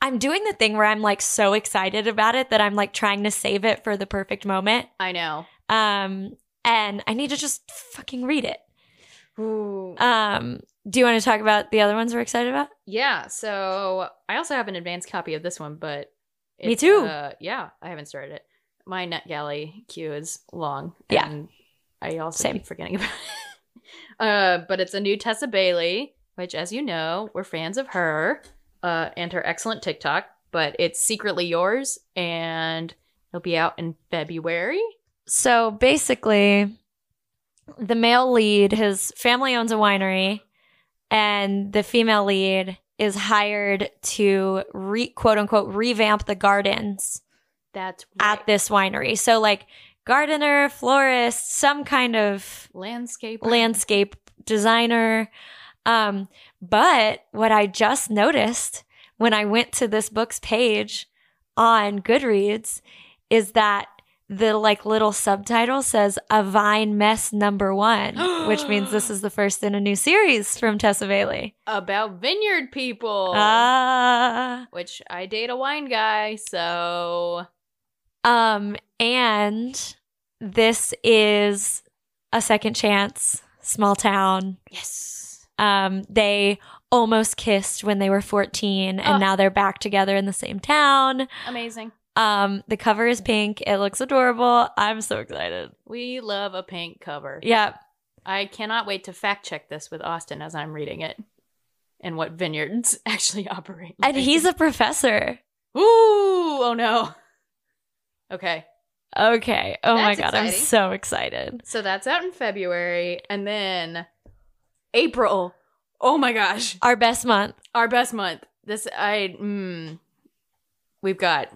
I'm doing the thing where I'm like so excited about it that I'm like trying to save it for the perfect moment. I know. Um, and I need to just fucking read it. Ooh. Um, do you want to talk about the other ones we're excited about? Yeah, so I also have an advanced copy of this one, but Me too. Uh, yeah, I haven't started it. My NetGalley queue is long. Yeah. and I also Same. keep forgetting about it. <laughs> uh, but it's a new Tessa Bailey, which, as you know, we're fans of her uh, and her excellent TikTok. But it's secretly yours, and it'll be out in February. So basically, the male lead, his family owns a winery, and the female lead is hired to re quote unquote revamp the gardens That's right. at this winery. So like gardener, florist, some kind of landscape. landscape designer. Um, but what I just noticed when I went to this book's page on Goodreads is that the like little subtitle says a vine mess number one, <gasps> which means this is the first in a new series from Tessa Bailey. about vineyard people. Ah. which I date a wine guy, so Um, and this is a second chance, small town. yes. Um, they almost kissed when they were 14 and Oh. now they're back together in the same town. Amazing. Um, the cover is pink. It looks adorable. I'm so excited. We love a pink cover. Yeah. I cannot wait to fact check this with Austin as I'm reading it and what vineyards <laughs> actually operate. And he's a professor. Ooh, oh no. Okay. Okay. Oh my That's god, I'm so excited. So that's out in February and then April. Oh my gosh. Our best month. Our best month. This I mm, we've got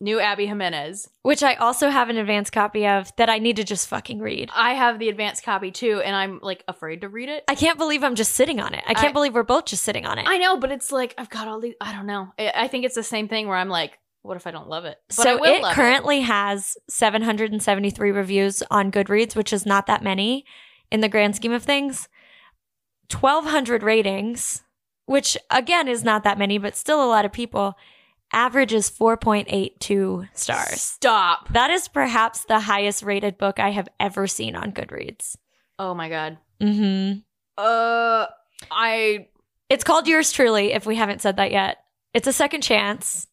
new Abby Jimenez. Which I also have an advanced copy of that I need to just fucking read. I have the advanced copy too, and I'm like afraid to read it. I can't believe I'm just sitting on it. I can't I- believe we're both just sitting on it. I know, but it's like I've got all these. I don't know. I, I think it's the same thing where I'm like, what if I don't love it? But I so it currently has 773 reviews on Goodreads, which is not that many in the grand scheme of things. 1200 ratings, which again is not that many, but still a lot of people. Average is 4.82 stars. Stop. That is perhaps the highest rated book I have ever seen on Goodreads. Oh my god. hmm Uh, I It's called Yours Truly, if we haven't said that yet. It's a second chance.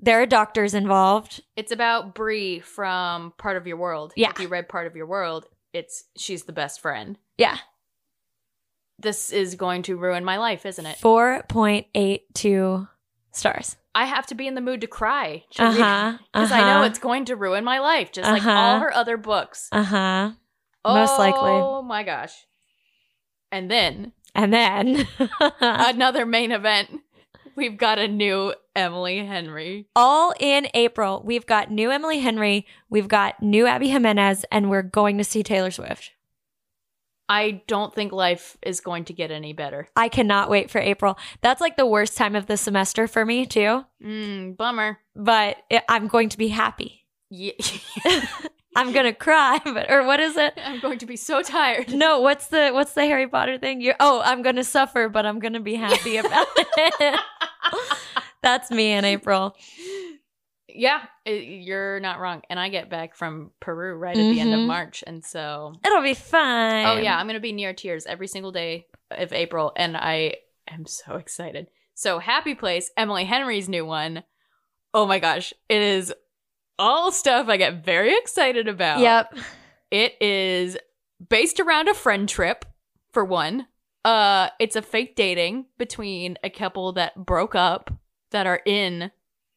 There are doctors involved. it's about Bree from Part of Your World. Yeah. If you read Part of Your World, it's she's the best friend. Yeah. This is going to ruin my life, isn't it? 4.82 stars. I have to be in the mood to cry to Uh read huh. because I know it's going to ruin my life, just like Uh-huh. all her other books. Uh huh. most likely. Oh my gosh! And then And then <laughs> another main event We've got a new Emily Henry. All in April, we've got new Emily Henry, we've got new Abby Jimenez, and we're going to see Taylor Swift. I don't think life is going to get any better. I cannot wait for April. That's like the worst time of the semester for me, too. Mm, bummer. But it, I'm going to be happy. Yeah. <laughs> I'm gonna cry, <laughs> but or what is it? I'm going to be so tired. No, what's the what's the Harry Potter thing? You're oh, I'm gonna suffer, but I'm gonna be happy about <laughs> it. That's me in April. Yeah, it, you're not wrong. And I get back from Peru right at the end of Mhm. March, and so It'll be fine. oh yeah, I'm gonna be near tears every single day of April, and I am so excited. So Happy Place, Emily Henry's new one. Oh my gosh, it is all stuff I get very excited about. Yep. It is based around a friend trip, for one. Uh, it's a fake dating between a couple that broke up that are in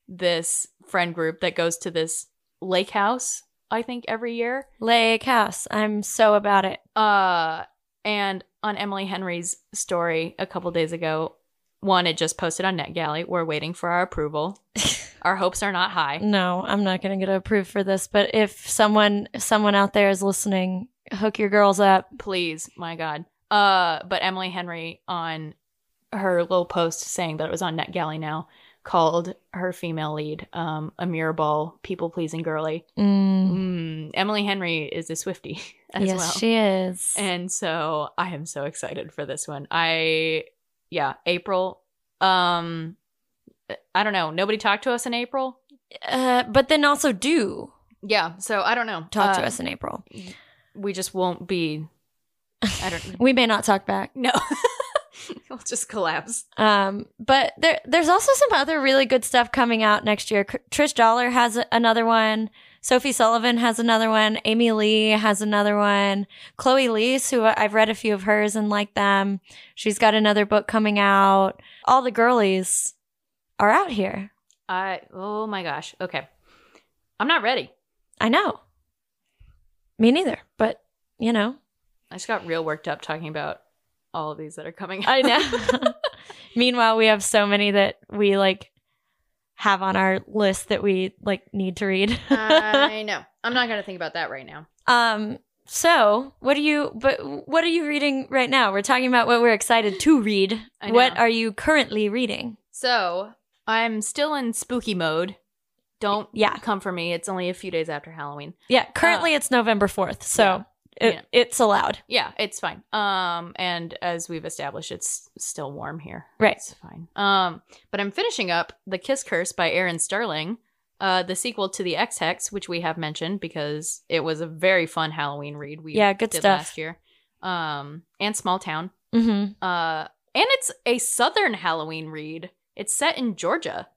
this friend group that goes to this lake house, I think, every year. Lake House. I'm so about it. Uh, and on Emily Henry's story a couple days ago, one, it just posted on NetGalley. We're waiting for our approval. <laughs> our hopes are not high. No, I'm not gonna get approved for this. But if someone someone out there is listening, hook your girls up. please my god uh but emily henry on her little post saying that it was on netgalley now called her female lead um a mirrorball people pleasing girly Mm. mm, emily henry is a swifty <laughs> as yes, well she is. and so i am so excited for this one i yeah april um i don't know nobody talked to us in april uh, but then also do yeah so i don't know talk to Uh, us in April. we just won't be i don't <laughs> We may not talk back. no <laughs> <laughs> we'll just collapse Um, but there, there's also some other really good stuff coming out next year. Trish Doller has another one. Sophie Sullivan has another one. Amy Lea has another one. Chloe Liese, who I've read a few of hers and like them. She's got another book coming out. All the girlies are out here. I oh my gosh. Okay. I'm not ready. I know. Me neither. But you know, I just got real worked up talking about all of these that are coming out. I know. <laughs> <laughs> Meanwhile, we have so many that we like have on our list that we like need to read. I <laughs> know. I'm not gonna think about that right now. Um. So, what are you? But what are you reading right now? We're talking about what we're excited to read. What are you currently reading? So I'm still in spooky mode. Don't Yeah. come for me. It's only a few days after Halloween. Yeah. Currently, it's November fourth, so Uh, yeah. It, Yeah. it's allowed. Yeah, it's fine. Um, and as we've established, it's still warm here. Right. It's fine. Um, but I'm finishing up The Kiss Curse by Erin Sterling, uh, the sequel to The Ex Hex, which we have mentioned because it was a very fun Halloween read we Yeah, good did stuff. last year. Um, and Small Town. Mm-hmm. Uh, and it's a Southern Halloween read. It's set in Georgia,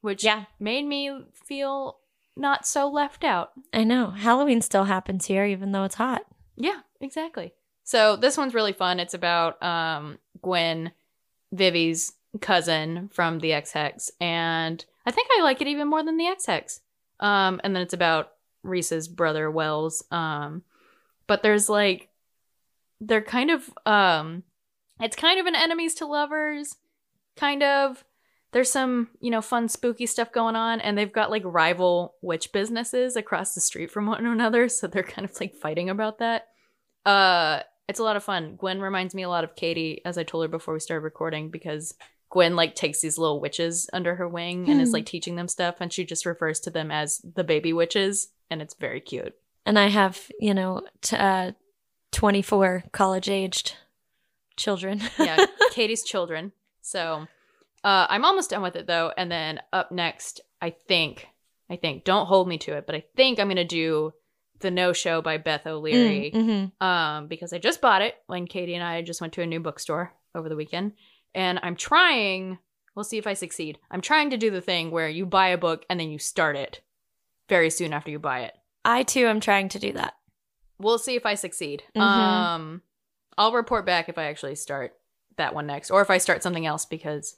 which Yeah. made me feel not so left out. I know Halloween still happens here, even though it's hot. Yeah, exactly. So this one's really fun. It's about um Gwen, Vivi's cousin from the Ex Hex, and I think I like it even more than the Ex Hex. Um, and then it's about Reese's brother Wells. Um, but there's like they're kind of um it's kind of an enemies to lovers kind of there's some you know fun spooky stuff going on and they've got like rival witch businesses across the street from one <laughs> another so they're kind of like fighting about that uh it's a lot of fun gwen reminds me a lot of katey as i told her before we started recording because gwen like takes these little witches under her wing and is Hmm. like teaching them stuff and she just refers to them as the baby witches and it's very cute And I have, you know, t- uh, 24 college aged children. yeah, <laughs> Katey's children. So uh, I'm almost done with it though. And then up next, I think, I think, don't hold me to it, but I think I'm gonna do the No Show by Beth O'Leary Mm-hmm. um, because I just bought it when Katey and I just went to a new bookstore over the weekend, and I'm trying. We'll see if I succeed. I'm trying to do the thing where you buy a book and then you start it very soon after you buy it. I too am trying to do that. We'll see if I succeed. Mhm. Um, I'll report back if I actually start that one next, or if I start something else because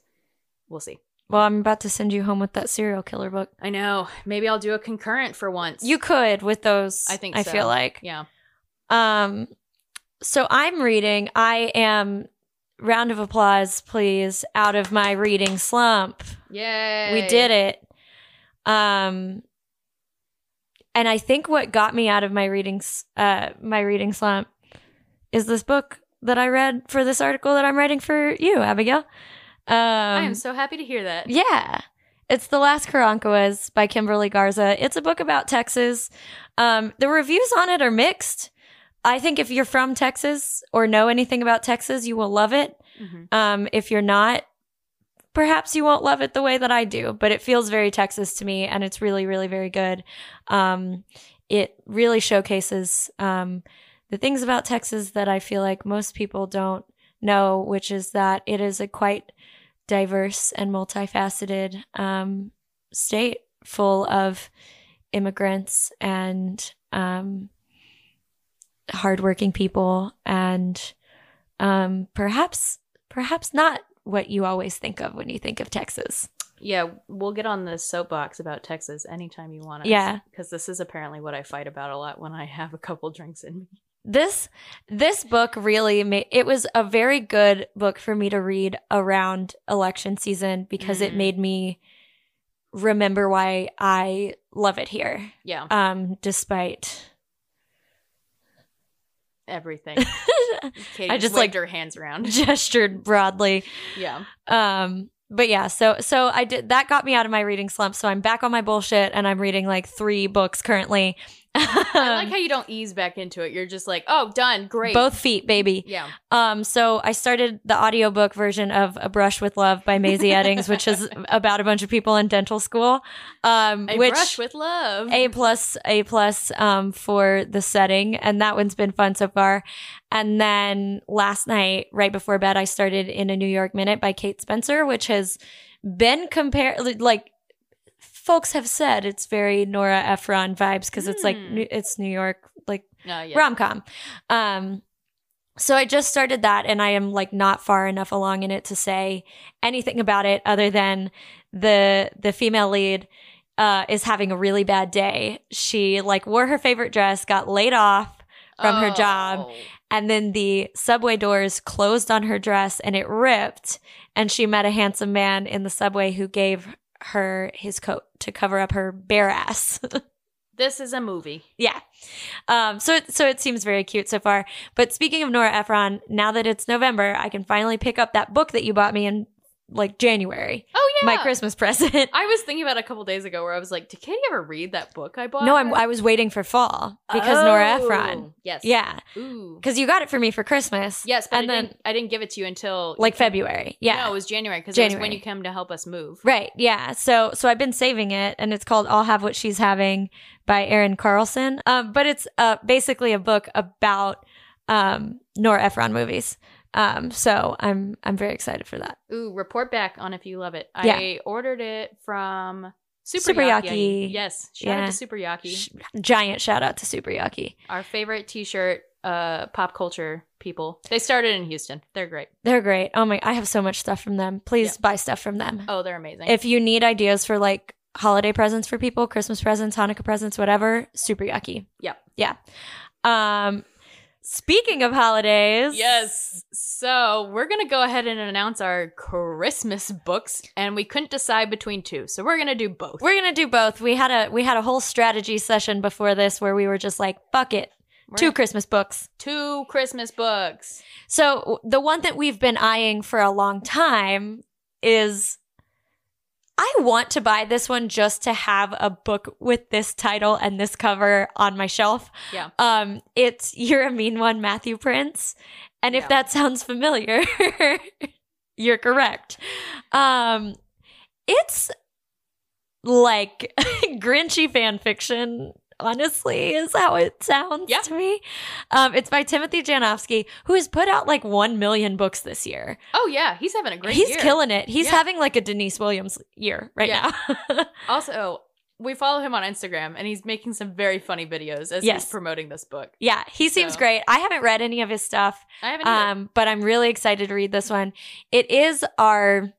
we'll see. Well, I'm about to send you home with that serial killer book. I know. Maybe I'll do a concurrent for once. You could with those. I think I so. feel like. yeah. Um, so I'm reading. I am round of applause, please, out of my reading slump. Yay. We did it. Um, and I think what got me out of my readings, uh, my reading slump, is this book that I read for this article that I'm writing for you, Abigail. Um, I am so happy to hear that. yeah. It's The Last Karankawas by Kimberly Garza. It's a book about Texas. Um, the reviews on it are mixed. I think if you're from Texas or know anything about Texas, you will love it. Mhm. Um, if you're not, perhaps you won't love it the way that I do, but it feels very Texas to me and it's really, really very good. Um, it really showcases um, the things about Texas that I feel like most people don't know, which is that it is a quite diverse and multifaceted um, state full of immigrants and um, hardworking people and um, perhaps perhaps not what you always think of when you think of Texas. Yeah, we'll get on the soapbox about Texas anytime you want us. Yeah. Because this is apparently what I fight about a lot when I have a couple drinks in me. This this book really made it was a very good book for me to read around election season because it Mhm. made me remember why I love it here. Yeah, Um despite everything. <laughs> Katey I just, just, like, her hands around. <laughs> gestured broadly. yeah. Um, but yeah, so so I did that got me out of my reading slump. So I'm back on my bullshit and I'm reading like three books currently. I like how you don't ease back into it. You're just like, oh, done. Great. both feet, baby. Yeah. Um, so I started the audiobook version of A Brush with Love by Mazey <laughs> Eddings, which is about a bunch of people in dental school. Um, A which brush with love. a plus a plus um for the setting and that one's been fun so far and then last night right before bed i started in a new york minute by kate spencer which has been compared like folks have said it's very nora ephron vibes because it's like Hmm. New- it's new york like Uh, yeah. rom-com um so i just started that and i am like not far enough along in it to say anything about it other than the the female lead uh is having a really bad day she like wore her favorite dress got laid off from her job Oh. and then the subway doors closed on her dress and it ripped and she met a handsome man in the subway who gave her his coat to cover up her bare ass <laughs> This is a movie. Yeah. Um, so it, so it seems very cute so far. But speaking of Nora Ephron, now that it's November, I can finally pick up that book that you bought me in like January, Oh yeah. my Christmas <laughs> present. I was thinking about a couple days ago where I was like, did Katey ever read that book I bought? no, I'm. I was waiting for fall because Nora Oh, Ephron. Yes. Yeah, Ooh. because you got it for me for Christmas. Yes, but and I then didn't. I didn't give it to you until like February. Yeah. No, it was January because it was when you came to help us move. Right. Yeah. So so I've been saving it, and it's called "I'll Have What She's Having" by Erin Carlson. Um, but it's uh basically a book about um Nora Ephron movies. Um, so I'm I'm very excited for that. Ooh, report back on if you love it. Yeah. I ordered it from Super, Super Yaki. Yaki. Yes, shout Yeah. out to Super Yaki, Sh- giant shout out to Super Yaki. our favorite T-shirt, uh, pop culture people. They started in Houston. They're great. They're great. Oh my, I have so much stuff from them. Please buy stuff from them. Oh, they're amazing. If you need ideas for like holiday presents for people, Christmas presents, Hanukkah presents, whatever, Super Yaki. Yep. Yeah. Um, speaking of holidays, Yes. So we're gonna go ahead and announce our Christmas books, and we couldn't decide between two, so we're gonna do both. We're gonna do both. We had a we had a whole strategy session before this where we were just like, fuck it, We're two Christmas books. two Christmas books. So the one that we've been eyeing for a long time is I want to buy this one just to have a book with this title and this cover on my shelf. Yeah. Um it's You're a Mean One, Matthew Prince. And if Yeah. that sounds familiar, <laughs> you're correct. Um it's like <laughs> Grinchy fan fiction, honestly, is how it sounds Yeah. to me. Um, it's by Timothy Janovsky, who has put out like 1 million books this year. Oh yeah, he's having a great He's year. killing it. He's Yeah. having like a Denise Williams year right Yeah. now. <laughs> Also, we follow him on Instagram, and he's making some very funny videos as Yes. he's promoting this book. yeah, he seems So- great. I haven't read any of his stuff. I haven't. either. Um, but I'm really excited to read this one. It is our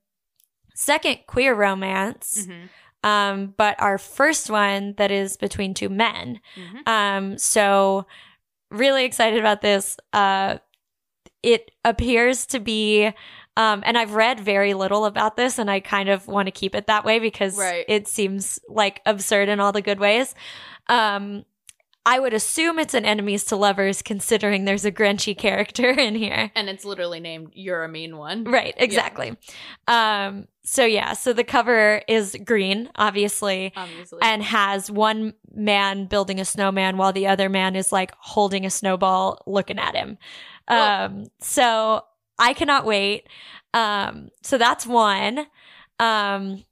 second queer romance. Mhm. Um, but our first one that is between two men. Mhm. Um, so really excited about this. Uh, it appears to be um, and I've read very little about this, and I kind of want to keep it that way because Right. it seems like absurd in all the good ways. Um, I would assume it's an enemies to lovers, considering there's a Grinchy character <laughs> in here. And it's literally named You're a Mean One. Right, exactly. Um, so yeah, so the cover is green, obviously, Obviously. and has one man building a snowman while the other man is like holding a snowball looking at him. Well- Um, so I cannot wait. Um, so that's one. Um,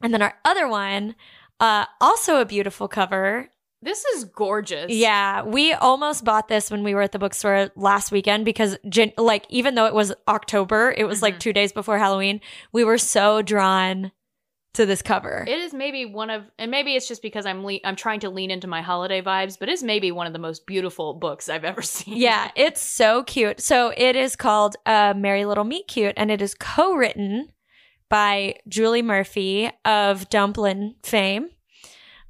and then our other one, uh, also a beautiful cover. This is gorgeous. Yeah, we almost bought this when we were at the bookstore last weekend because, like, even though it was October, it was like Mhm. two days before Halloween. We were so drawn to this cover. It is maybe one of, and maybe it's just because I'm le- I'm trying to lean into my holiday vibes, but it's maybe one of the most beautiful books I've ever <laughs> seen. yeah, it's so cute. So it is called uh, Merry Little Meet Cute, and it is co-written by Julie Murphy of Dumplin fame.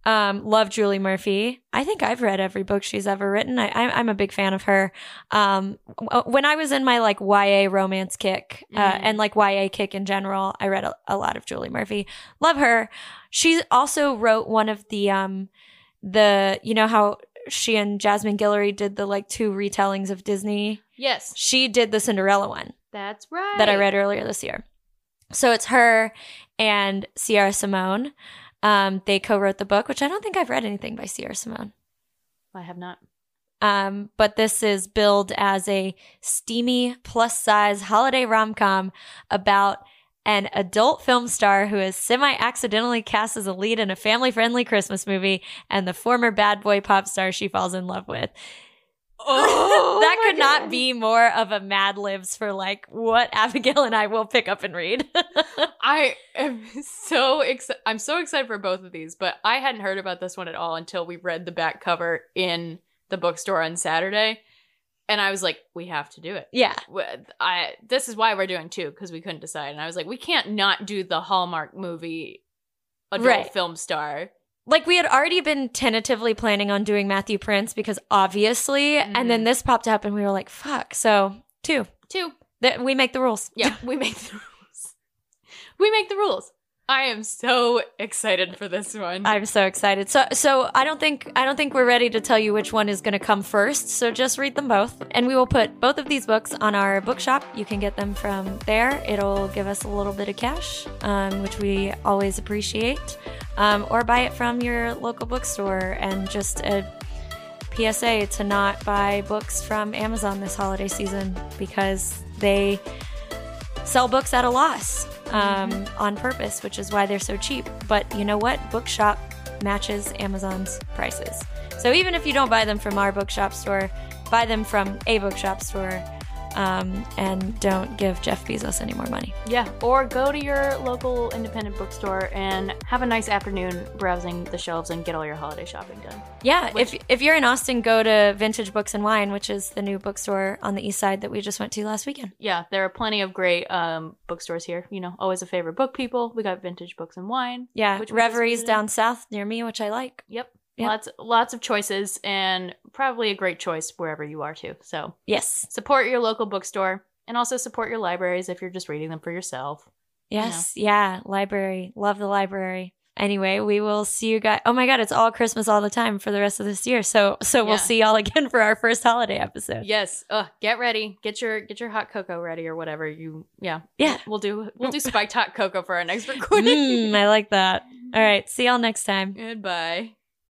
Um, love Julie Murphy. I think I've read every book she's ever written. I, I, I'm a big fan of her. Um, when I was in my like YA romance kick uh, Mm. and like YA kick in general, I read a, a lot of Julie Murphy. Love her. She also wrote one of the um, the you know how she and Jasmine Guillory did the like two retellings of Disney. Yes, She did the Cinderella one that's right. that I read earlier this year. So it's her and Sierra Simone. Um, they co-wrote the book, which I don't think I've read anything by Sierra Simone. I have not. Um, but this is billed as a steamy plus size holiday rom com about an adult film star who is semi accidentally cast as a lead in a family friendly Christmas movie and the former bad boy pop star she falls in love with. Oh, <laughs> that could not be more of a Mad Libs for like what Abigail and I will pick up and read. <laughs> I am so excited. I'm so excited for both of these, but I hadn't heard about this one at all until we read the back cover in the bookstore on Saturday, and I was like, "We have to do it." yeah. I this is why we're doing two because we couldn't decide, and I was like, "We can't not do the Hallmark movie adult Right. film star." Like we had already been tentatively planning on doing Matthew Prince because obviously, Mhm. and then this popped up and we were like, fuck. So, two. Two, That we make the rules. yeah, we make the rules. We make the rules. I am so excited for this one. I'm so excited. So so I don't think I don't think we're ready to tell you which one is going to come first. So just read them both and we will put both of these books on our bookshop. You can get them from there. It'll give us a little bit of cash, um, which we always appreciate. Um, or buy it from your local bookstore and just a PSA to not buy books from Amazon this holiday season because they sell books at a loss um, on purpose, which is why they're so cheap. But you know what? Bookshop matches Amazon's prices. So even if you don't buy them from our bookshop store, buy them from a bookshop store um, and don't give Jeff Bezos any more money. Yeah, or go to your local independent bookstore and have a nice afternoon browsing the shelves and get all your holiday shopping done. Yeah, Which- if if you're in Austin, go to Vintage Books and Wine, which is the new bookstore on the east side that we just went to last weekend. Yeah, there are plenty of great um, bookstores here. You know, always a favorite book people. We got vintage books and wine. Yeah, Which Reveries down south near me, which I like. Yep. Yeah. Lots lots of choices and probably a great choice wherever you are too. So Yes, support your local bookstore and also support your libraries if you're just reading them for yourself. yes, yeah. Library, love the library. Anyway, we will see you guys. Oh my god, it's all Christmas all the time for the rest of this year. So so we'll see y'all again for our first holiday episode. Yes. Ugh, get ready. Get your get your hot cocoa ready or whatever you yeah. Yeah. We'll do we'll do <laughs> spiked hot cocoa for our next <laughs> recording. Mm, I like that. All right, see y'all next time. Goodbye.